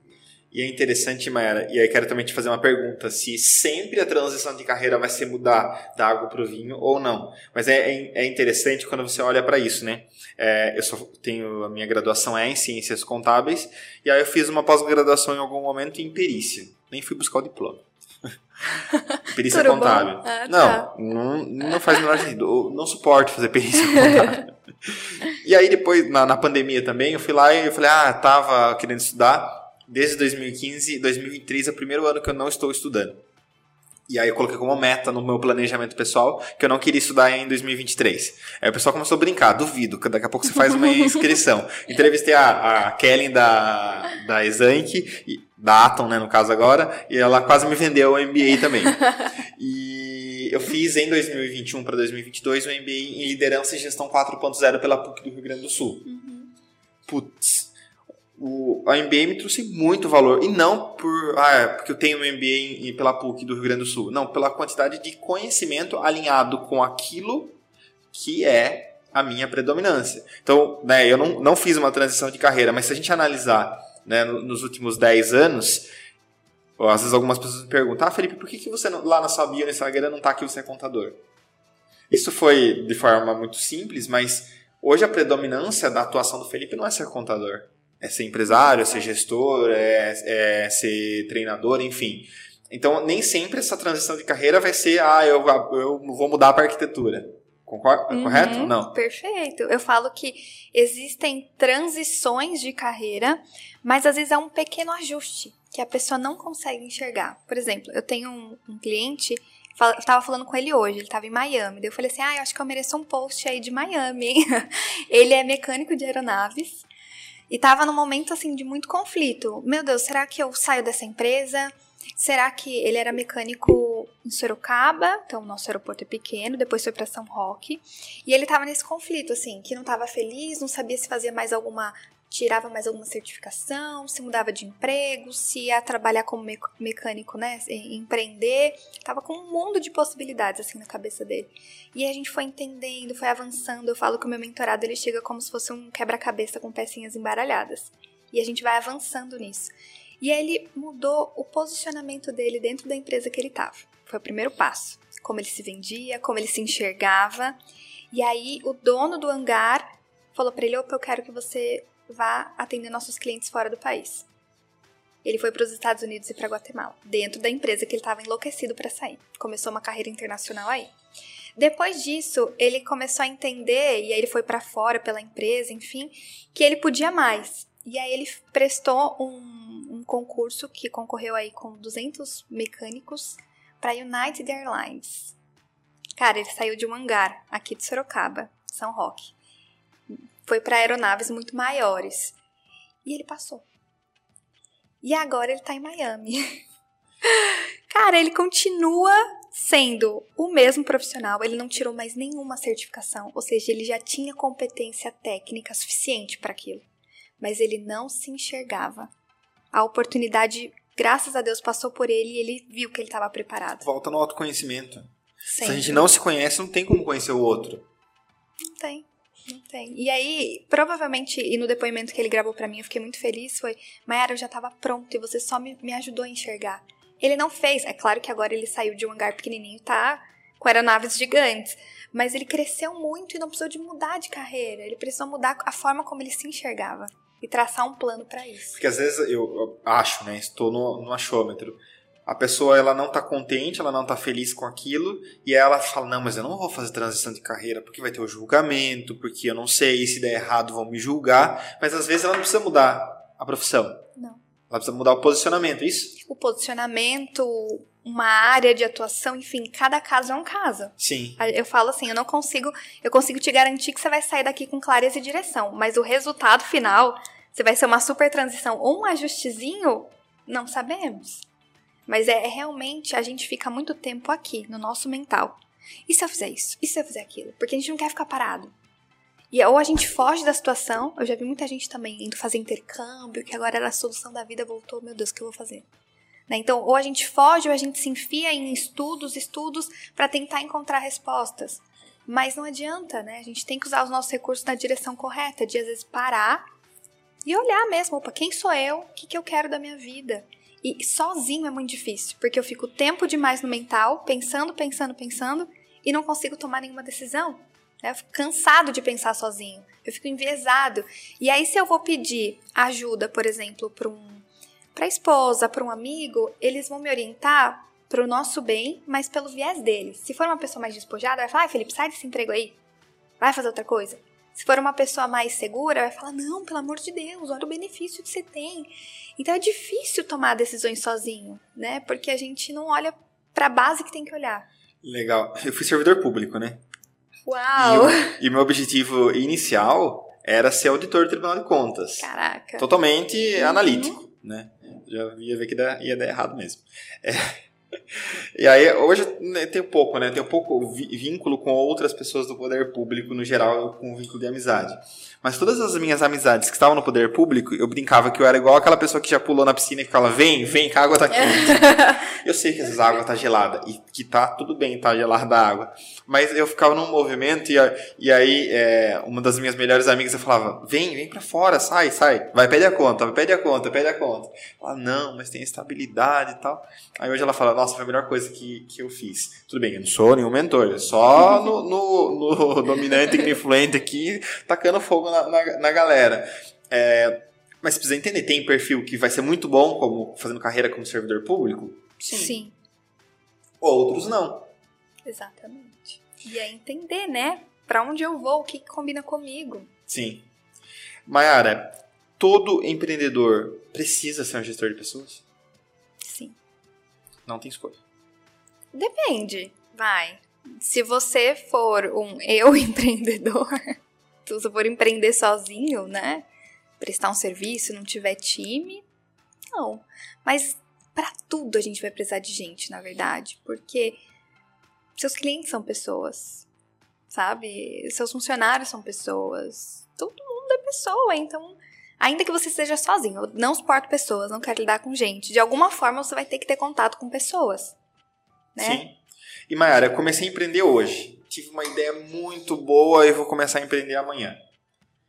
Speaker 1: E é interessante, Mayara, e aí quero também te fazer uma pergunta: se sempre a transição de carreira vai ser mudar da água para o vinho ou não. Mas é, é, é interessante quando você olha para isso, né? É, eu só tenho a minha graduação é em ciências contábeis, e aí eu fiz uma pós-graduação em algum momento em perícia. Nem fui buscar o diploma. perícia contábil. Ah, não, tá. não, não faz o menor sentido. Eu não suporto fazer perícia contábil. e aí depois, na, na pandemia também, eu fui lá e eu falei, ah, tava querendo estudar. Desde 2015, 2023 é o primeiro ano que eu não estou estudando. E aí eu coloquei como meta no meu planejamento pessoal que eu não queria estudar em 2023. Aí o pessoal começou a brincar, duvido, que daqui a pouco você faz uma inscrição. Entrevistei a, a Kellen da, da Exank, da Atom, né, no caso agora, e ela quase me vendeu o MBA também. E eu fiz em 2021 para 2022 o MBA em Liderança e Gestão 4.0 pela PUC do Rio Grande do Sul. Uhum. Putz, o, a MBA me trouxe muito valor. E não por ah, é porque eu tenho um MBA pela PUC do Rio Grande do Sul. Não, pela quantidade de conhecimento alinhado com aquilo que é a minha predominância. Então, né, eu não, não fiz uma transição de carreira, mas se a gente analisar né, nos últimos 10 anos, às vezes algumas pessoas me perguntam, ah, Felipe, por que, que você não, lá na sua bio, no Instagram, não está aqui você é contador? Isso foi de forma muito simples, mas hoje a predominância da atuação do Felipe não é ser contador é ser empresário, é ser gestor, é, é ser treinador, enfim. Então, nem sempre essa transição de carreira vai ser, ah, eu, eu vou mudar para arquitetura. Concordo? Uhum, correto? Não.
Speaker 2: Perfeito. Eu falo que existem transições de carreira, mas às vezes é um pequeno ajuste que a pessoa não consegue enxergar. Por exemplo, eu tenho um, um cliente, eu tava falando com ele hoje, ele estava em Miami. Daí eu falei assim: ah, eu acho que eu mereço um post aí de Miami. ele é mecânico de aeronaves e tava num momento assim de muito conflito. Meu Deus, será que eu saio dessa empresa? Será que ele era mecânico em Sorocaba? Então, o nosso aeroporto é pequeno, depois foi para São Roque. E ele tava nesse conflito, assim, que não tava feliz, não sabia se fazia mais alguma tirava mais alguma certificação, se mudava de emprego, se ia trabalhar como mecânico, né, empreender, tava com um mundo de possibilidades assim na cabeça dele. E a gente foi entendendo, foi avançando. Eu falo que o meu mentorado ele chega como se fosse um quebra-cabeça com pecinhas embaralhadas. E a gente vai avançando nisso. E aí ele mudou o posicionamento dele dentro da empresa que ele estava. Foi o primeiro passo. Como ele se vendia, como ele se enxergava. E aí o dono do hangar falou para ele: "Opa, eu quero que você vá atender nossos clientes fora do país. Ele foi para os Estados Unidos e para Guatemala, dentro da empresa que ele estava enlouquecido para sair. Começou uma carreira internacional aí. Depois disso, ele começou a entender, e aí ele foi para fora pela empresa, enfim, que ele podia mais. E aí ele prestou um, um concurso que concorreu aí com 200 mecânicos para United Airlines. Cara, ele saiu de um hangar aqui de Sorocaba, São Roque foi para aeronaves muito maiores. E ele passou. E agora ele tá em Miami. Cara, ele continua sendo o mesmo profissional, ele não tirou mais nenhuma certificação, ou seja, ele já tinha competência técnica suficiente para aquilo, mas ele não se enxergava. A oportunidade, graças a Deus, passou por ele e ele viu que ele estava preparado.
Speaker 1: Volta no autoconhecimento. Sempre. Se a gente não se conhece, não tem como conhecer o outro.
Speaker 2: Não tem. Não tem. E aí, provavelmente, e no depoimento que ele gravou para mim, eu fiquei muito feliz, foi, Mayara, eu já tava pronto e você só me, me ajudou a enxergar. Ele não fez, é claro que agora ele saiu de um hangar pequenininho, tá com aeronaves gigantes, mas ele cresceu muito e não precisou de mudar de carreira, ele precisou mudar a forma como ele se enxergava. E traçar um plano para isso.
Speaker 1: Porque às vezes eu, eu acho, né, estou no, no achômetro, a pessoa ela não está contente, ela não está feliz com aquilo, e ela fala, não, mas eu não vou fazer transição de carreira porque vai ter o julgamento, porque eu não sei, se der errado vão me julgar, mas às vezes ela não precisa mudar a profissão.
Speaker 2: Não.
Speaker 1: Ela precisa mudar o posicionamento, é isso?
Speaker 2: O posicionamento, uma área de atuação, enfim, cada caso é um caso.
Speaker 1: Sim.
Speaker 2: Eu falo assim, eu não consigo, eu consigo te garantir que você vai sair daqui com clareza e direção, mas o resultado final, se vai ser uma super transição ou um ajustezinho, não sabemos. Mas é, é realmente a gente fica muito tempo aqui no nosso mental. E se eu fizer isso? E se eu fizer aquilo? Porque a gente não quer ficar parado. E ou a gente foge da situação, eu já vi muita gente também indo fazer intercâmbio, que agora era a solução da vida, voltou, meu Deus, o que eu vou fazer? Né? Então, ou a gente foge ou a gente se enfia em estudos, estudos, para tentar encontrar respostas. Mas não adianta, né? A gente tem que usar os nossos recursos na direção correta, de às vezes parar e olhar mesmo, opa, quem sou eu? O que, que eu quero da minha vida? E sozinho é muito difícil, porque eu fico tempo demais no mental, pensando, pensando, pensando, e não consigo tomar nenhuma decisão. Né? Eu fico cansado de pensar sozinho, eu fico enviesado. E aí, se eu vou pedir ajuda, por exemplo, para um, a esposa, para um amigo, eles vão me orientar para o nosso bem, mas pelo viés deles. Se for uma pessoa mais despojada, vai falar: ah, Felipe, sai desse emprego aí, vai fazer outra coisa. Se for uma pessoa mais segura, vai falar: não, pelo amor de Deus, olha o benefício que você tem. Então é difícil tomar decisões sozinho, né? Porque a gente não olha para a base que tem que olhar.
Speaker 1: Legal. Eu fui servidor público, né?
Speaker 2: Uau!
Speaker 1: E, o meu objetivo inicial era ser auditor do Tribunal de Contas.
Speaker 2: Caraca.
Speaker 1: Totalmente uhum. analítico, né? Já ia ver que ia dar errado mesmo. É. E aí, hoje né, tem pouco, né? Tem pouco vínculo com outras pessoas do poder público no geral, com vínculo de amizade. Mas todas as minhas amizades que estavam no poder público, eu brincava que eu era igual aquela pessoa que já pulou na piscina e fala: vem, vem, que a água tá quente. eu sei que essa água tá gelada e que tá tudo bem, tá gelada a água. Mas eu ficava num movimento e, e aí é, uma das minhas melhores amigas eu falava: vem, vem pra fora, sai, sai, vai, pede a conta, pede a conta, pede a conta. Ela, não, mas tem estabilidade e tal. Aí hoje ela fala: nossa, foi a melhor coisa que, que eu fiz. Tudo bem, eu não sou nenhum mentor, só no, no, no dominante e influente aqui, tacando fogo na, na, na galera. É, mas precisa entender, tem perfil que vai ser muito bom como fazendo carreira como servidor público?
Speaker 2: Sim. Sim.
Speaker 1: Outros não.
Speaker 2: Exatamente. E é entender, né? Para onde eu vou, o que, que combina comigo.
Speaker 1: Sim. Mayara, todo empreendedor precisa ser um gestor de pessoas? Não tem escolha.
Speaker 2: Depende. Vai. Se você for um eu empreendedor, se você for empreender sozinho, né? Prestar um serviço, não tiver time, não. Mas para tudo a gente vai precisar de gente, na verdade, porque seus clientes são pessoas, sabe? Seus funcionários são pessoas. Todo mundo é pessoa, então ainda que você esteja sozinho, eu não suporto pessoas, não quero lidar com gente. De alguma forma você vai ter que ter contato com pessoas. Né?
Speaker 1: Sim. E Mayara, eu comecei a empreender hoje tive uma ideia muito boa e vou começar a empreender amanhã.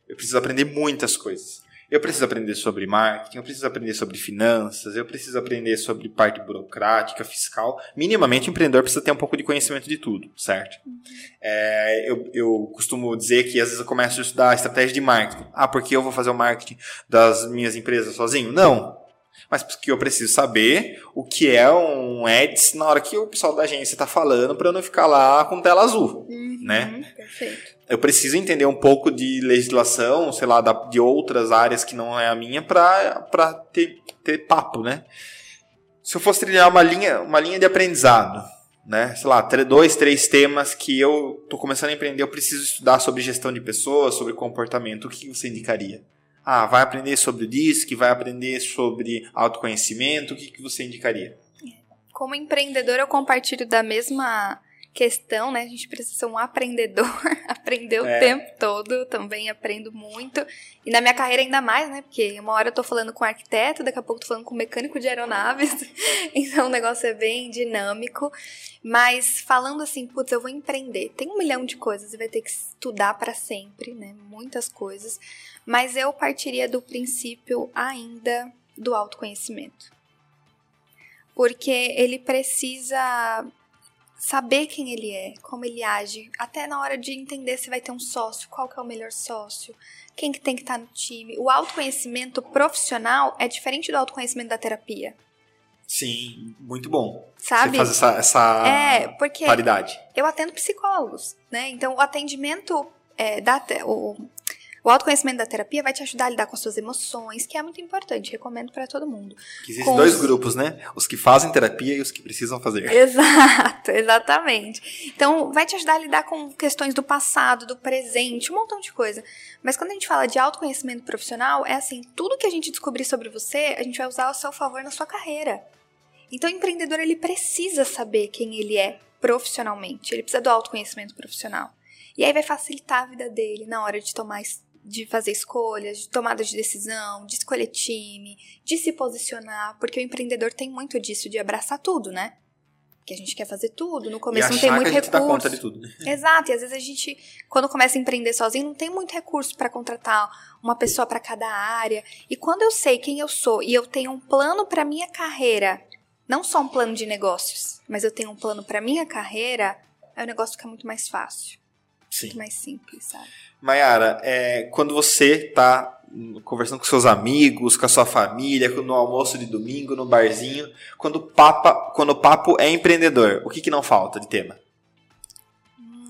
Speaker 1: Eu preciso aprender muitas coisas. Eu preciso aprender sobre marketing, eu preciso aprender sobre finanças, eu preciso aprender sobre parte burocrática, fiscal. Minimamente, o empreendedor precisa ter um pouco de conhecimento de tudo, certo? Uhum. É, eu, eu costumo dizer que às vezes eu começo a estudar estratégia de marketing. Ah, porque eu vou fazer o marketing das minhas empresas sozinho? Não mas porque eu preciso saber o que é um ads na hora que o pessoal da agência está falando para eu não ficar lá com tela azul,
Speaker 2: uhum,
Speaker 1: né?
Speaker 2: Perfeito.
Speaker 1: Eu preciso entender um pouco de legislação, sei lá, de outras áreas que não é a minha para ter, ter papo, né? Se eu fosse trilhar uma linha, uma linha de aprendizado, né? Sei lá, dois, três temas que eu tô começando a empreender, eu preciso estudar sobre gestão de pessoas, sobre comportamento, o que você indicaria? Ah, vai aprender sobre o DISC, vai aprender sobre autoconhecimento, o que, que você indicaria?
Speaker 2: Como empreendedor, eu compartilho da mesma questão, né? A gente precisa ser um aprendedor, aprender o é. tempo todo, também aprendo muito. E na minha carreira ainda mais, né? Porque uma hora eu tô falando com arquiteto, daqui a pouco eu tô falando com mecânico de aeronaves. então o negócio é bem dinâmico. Mas falando assim, putz, eu vou empreender. Tem um milhão de coisas e vai ter que estudar para sempre, né? Muitas coisas. Mas eu partiria do princípio ainda do autoconhecimento. Porque ele precisa saber quem ele é, como ele age, até na hora de entender se vai ter um sócio, qual que é o melhor sócio, quem que tem que estar no time. O autoconhecimento profissional é diferente do autoconhecimento da terapia.
Speaker 1: Sim, muito bom.
Speaker 2: Sabe?
Speaker 1: Você faz essa, essa
Speaker 2: É, porque
Speaker 1: paridade.
Speaker 2: eu atendo psicólogos, né? Então, o atendimento é, da o, o autoconhecimento da terapia vai te ajudar a lidar com as suas emoções, que é muito importante, recomendo para todo mundo.
Speaker 1: Que existem
Speaker 2: com
Speaker 1: dois
Speaker 2: os-
Speaker 1: grupos, né? Os que fazem terapia e os que precisam fazer.
Speaker 2: Exato, exatamente. Então, vai te ajudar a lidar com questões do passado, do presente, um montão de coisa. Mas quando a gente fala de autoconhecimento profissional, é assim, tudo que a gente descobrir sobre você, a gente vai usar ao seu favor na sua carreira. Então, o empreendedor, ele precisa saber quem ele é profissionalmente. Ele precisa do autoconhecimento profissional. E aí vai facilitar a vida dele na hora de tomar de fazer escolhas, de tomada de decisão, de escolher time, de se posicionar, porque o empreendedor tem muito disso de abraçar tudo, né? Que a gente quer fazer tudo, no começo não tem
Speaker 1: que
Speaker 2: muito
Speaker 1: a gente dá
Speaker 2: recurso.
Speaker 1: conta de tudo, né?
Speaker 2: Exato, e às vezes a gente, quando começa a empreender sozinho, não tem muito recurso para contratar uma pessoa para cada área. E quando eu sei quem eu sou e eu tenho um plano para minha carreira, não só um plano de negócios, mas eu tenho um plano para minha carreira, aí o negócio fica muito mais fácil,
Speaker 1: Sim.
Speaker 2: muito mais simples, sabe?
Speaker 1: Mayara, é, quando você tá conversando com seus amigos, com a sua família, no almoço de domingo, no barzinho, quando o, papa, quando o papo é empreendedor, o que, que não falta de tema?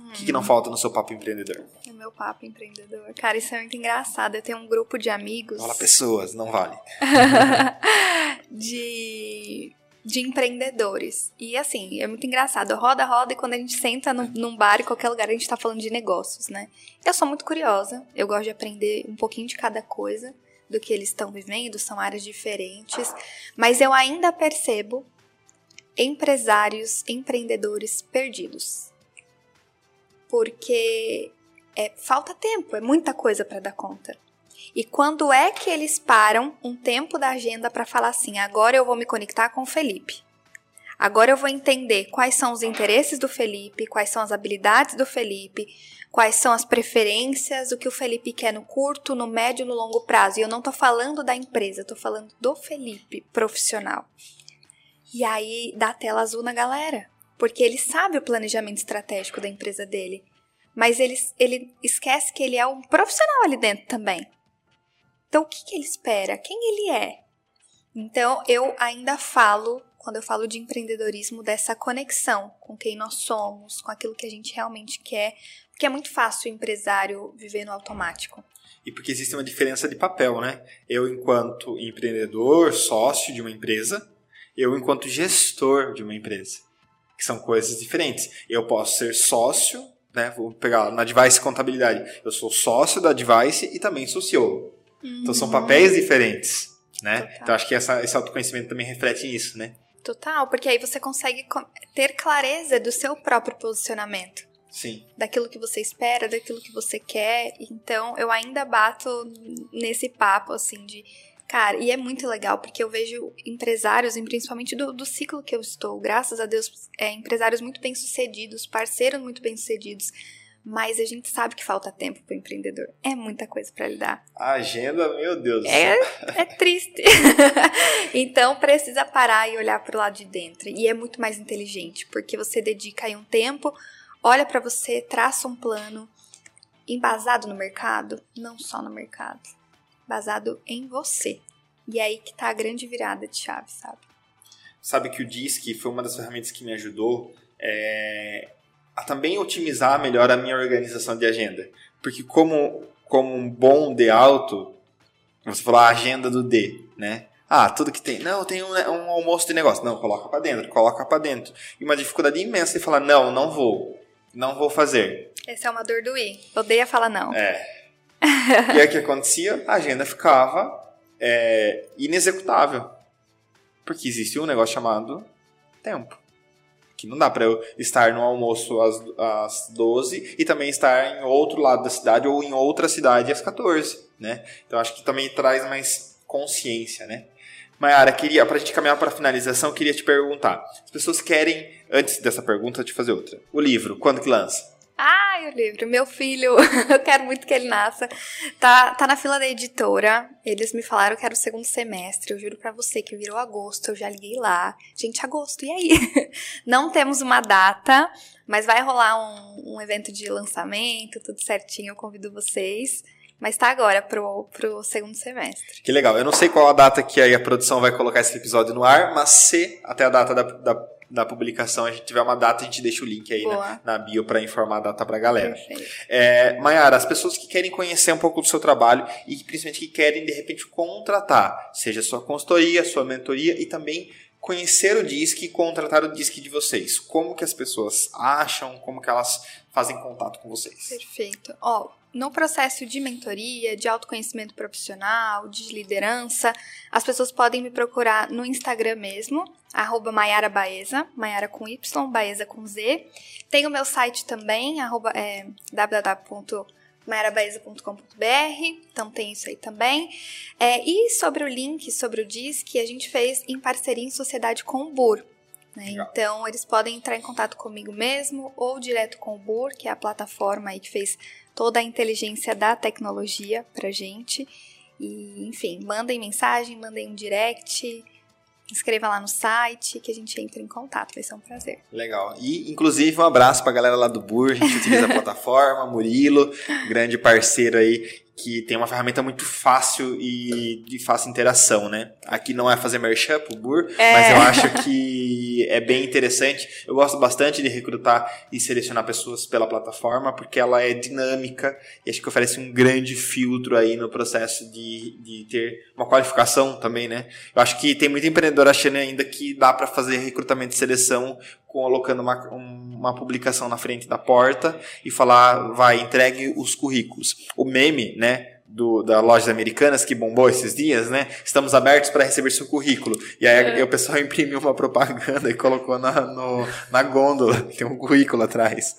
Speaker 1: O que, que não falta no seu papo empreendedor?
Speaker 2: É meu papo empreendedor. Cara, isso é muito engraçado. Eu tenho um grupo de amigos.
Speaker 1: Fala pessoas, não vale.
Speaker 2: de, de empreendedores. E assim, é muito engraçado. Roda, roda, e quando a gente senta num, num bar, em qualquer lugar, a gente tá falando de negócios, né? Eu sou muito curiosa, eu gosto de aprender um pouquinho de cada coisa do que eles estão vivendo, são áreas diferentes, mas eu ainda percebo empresários, empreendedores perdidos. Porque é, falta tempo, é muita coisa para dar conta. E quando é que eles param um tempo da agenda para falar assim: agora eu vou me conectar com o Felipe. Agora eu vou entender quais são os interesses do Felipe, quais são as habilidades do Felipe, quais são as preferências, o que o Felipe quer no curto, no médio e no longo prazo. E eu não tô falando da empresa, tô falando do Felipe profissional. E aí dá tela azul na galera, porque ele sabe o planejamento estratégico da empresa dele, mas ele, ele esquece que ele é um profissional ali dentro também. Então, o que, que ele espera? Quem ele é? Então, eu ainda falo, quando eu falo de empreendedorismo, dessa conexão com quem nós somos, com aquilo que a gente realmente quer, porque é muito fácil o empresário viver no automático.
Speaker 1: E porque existe uma diferença de papel, né? Eu, enquanto empreendedor, sócio de uma empresa, eu, enquanto gestor de uma empresa. Que são coisas diferentes. Eu posso ser sócio, né? Vou pegar na Advice Contabilidade. Eu sou sócio da Advice e também sou CEO. Então são papéis diferentes, né?
Speaker 2: Total.
Speaker 1: Então acho que essa, esse autoconhecimento também reflete isso, né?
Speaker 2: Total, porque aí você consegue co- ter clareza do seu próprio posicionamento.
Speaker 1: Sim.
Speaker 2: daquilo que você espera, daquilo que você quer. Então, eu ainda bato nesse papo, assim, de. Cara, e é muito legal, porque eu vejo empresários, e principalmente do, do ciclo que eu estou, graças a Deus, é, empresários muito bem-sucedidos, parceiros muito bem-sucedidos. Mas a gente sabe que falta tempo para o empreendedor. É muita coisa para lidar.
Speaker 1: A agenda, meu Deus do céu.
Speaker 2: É, é triste. então precisa parar e olhar para o lado de dentro. E é muito mais inteligente, porque você dedica aí um tempo, olha para você, traça um plano embasado no mercado, não só no mercado, basado em você. E é aí que tá a grande virada de chave, sabe?
Speaker 1: Sabe que o DISC foi uma das ferramentas que me ajudou é, a também otimizar melhor a minha organização de agenda. Porque como, como um bom D alto, você falou a agenda do D, né? Ah, tudo que tem. Não, tem um, um almoço de negócio. Não, coloca para dentro, coloca para dentro. E uma dificuldade imensa de falar, não, não vou. Não vou fazer.
Speaker 2: Essa é uma dor do I. Odeia falar não.
Speaker 1: É. e aí o que acontecia? A agenda ficava é, inexecutável. Porque existe um negócio chamado tempo. Que não dá para eu estar no almoço às, às 12 e também estar em outro lado da cidade ou em outra cidade às 14, né? Então acho que também traz mais consciência, né? Mayara, queria, pra gente caminhar para finalização, queria te perguntar. As pessoas querem, antes dessa pergunta, te fazer outra. O livro, quando que lança?
Speaker 2: Ai, o livro. Meu filho, eu quero muito que ele nasça. Tá, tá na fila da editora. Eles me falaram que era o segundo semestre. Eu juro para você que virou agosto. Eu já liguei lá. Gente, agosto, e aí? Não temos uma data, mas vai rolar um, um evento de lançamento, tudo certinho. Eu convido vocês. Mas tá agora pro, pro segundo semestre.
Speaker 1: Que legal. Eu não sei qual a data que aí a produção vai colocar esse episódio no ar, mas se até a data da, da, da publicação a gente tiver uma data, a gente deixa o link aí na, na, bio para informar a data pra galera. É, Mayara, as pessoas que querem conhecer um pouco do seu trabalho e principalmente que querem, de repente, contratar, seja sua consultoria, sua mentoria e também conhecer o DISC e contratar o DISC de vocês. Como que as pessoas acham, como que elas fazem contato com vocês?
Speaker 2: Perfeito. Ó, no processo de mentoria, de autoconhecimento profissional, de liderança, as pessoas podem me procurar no Instagram mesmo, arroba Maiara Baeza, Maiara com Y, Baeza com Z. Tem o meu site também, arroba, é, www.maiarabaeza.com.br, então tem isso aí também. É, e sobre o link, sobre o DISC, a gente fez em parceria em sociedade com o BUR. Né? Então, eles podem entrar em contato comigo mesmo ou direto com o BUR, que é a plataforma aí que fez toda a inteligência da tecnologia pra gente. E, enfim, mandem mensagem, mandem um direct, inscreva lá no site que a gente entra em contato, vai ser um prazer.
Speaker 1: Legal. E, inclusive, um abraço pra galera lá do Bur, a gente utiliza a plataforma, Murilo, grande parceiro aí que tem uma ferramenta muito fácil e de fácil interação, né? Aqui não é fazer merchan pro Bur, é. mas eu acho que é bem interessante. Eu gosto bastante de recrutar e selecionar pessoas pela plataforma, porque ela é dinâmica e acho que oferece um grande filtro aí no processo de, de ter uma qualificação também, né? Eu acho que tem muito empreendedor achando ainda que dá para fazer recrutamento e seleção colocando uma, uma publicação na frente da porta e falar, vai, entregue os currículos. O meme, né, do, da Lojas Americanas que bombou esses dias, né? Estamos abertos para receber seu currículo. E aí é. o pessoal imprimiu uma propaganda e colocou na, no, na gôndola, tem um currículo atrás.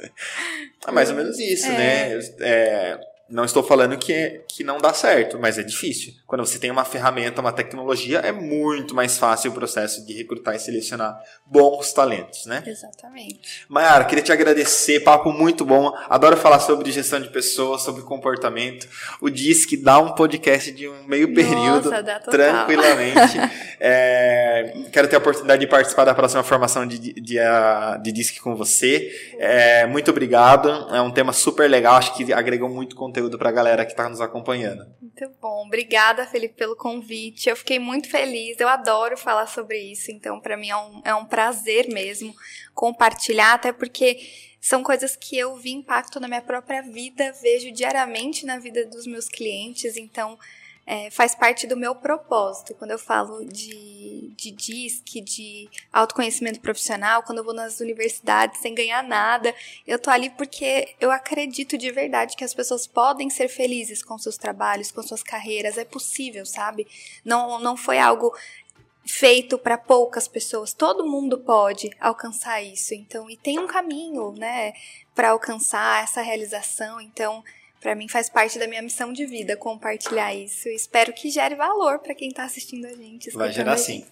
Speaker 1: É mais ou menos isso, é. né? É, não estou falando que, é, que não dá certo, mas é difícil. Quando você tem uma ferramenta, uma tecnologia, é muito mais fácil o processo de recrutar e selecionar bons talentos, né?
Speaker 2: Exatamente.
Speaker 1: Mayara, queria te agradecer, papo muito bom. Adoro falar sobre gestão de pessoas, sobre comportamento. O Disque dá um podcast de um meio período,
Speaker 2: Nossa,
Speaker 1: tranquilamente. é, quero ter a oportunidade de participar da próxima formação de, de, de, de Disque com você. É, muito obrigado. É um tema super legal, acho que agregou muito conteúdo conteúdo para a galera que está nos acompanhando.
Speaker 2: Muito bom. Obrigada, Felipe, pelo convite. Eu fiquei muito feliz. Eu adoro falar sobre isso. Então, para mim é um, é um prazer mesmo compartilhar, até porque são coisas que eu vi impacto na minha própria vida, vejo diariamente na vida dos meus clientes. Então, é, faz parte do meu propósito. Quando eu falo de, de DISC, de autoconhecimento profissional, quando eu vou nas universidades sem ganhar nada, eu tô ali porque eu acredito de verdade que as pessoas podem ser felizes com seus trabalhos, com suas carreiras. É possível, sabe? Não, não foi algo feito para poucas pessoas. Todo mundo pode alcançar isso. Então, e tem um caminho, né, para alcançar essa realização. Então, para mim faz parte da minha missão de vida compartilhar isso. Espero que gere valor para quem está assistindo a gente.
Speaker 1: Vai gerar sim.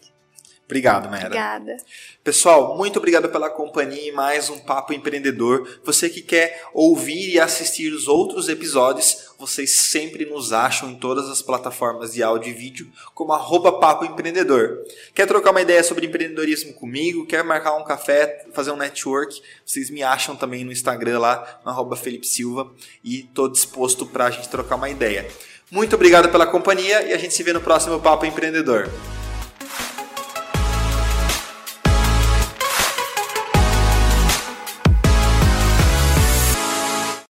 Speaker 1: Obrigado, Mayra.
Speaker 2: Obrigada.
Speaker 1: Pessoal, muito obrigado pela companhia e mais um Papo Empreendedor. Você que quer ouvir e assistir os outros episódios, vocês sempre nos acham em todas as plataformas de áudio e vídeo como arroba Papo Empreendedor. Quer trocar uma ideia sobre empreendedorismo comigo? Quer marcar um café, fazer um network? Vocês me acham também no Instagram lá, no arroba Felipe Silva e estou disposto para a gente trocar uma ideia. Muito obrigado pela companhia e a gente se vê no próximo Papo Empreendedor.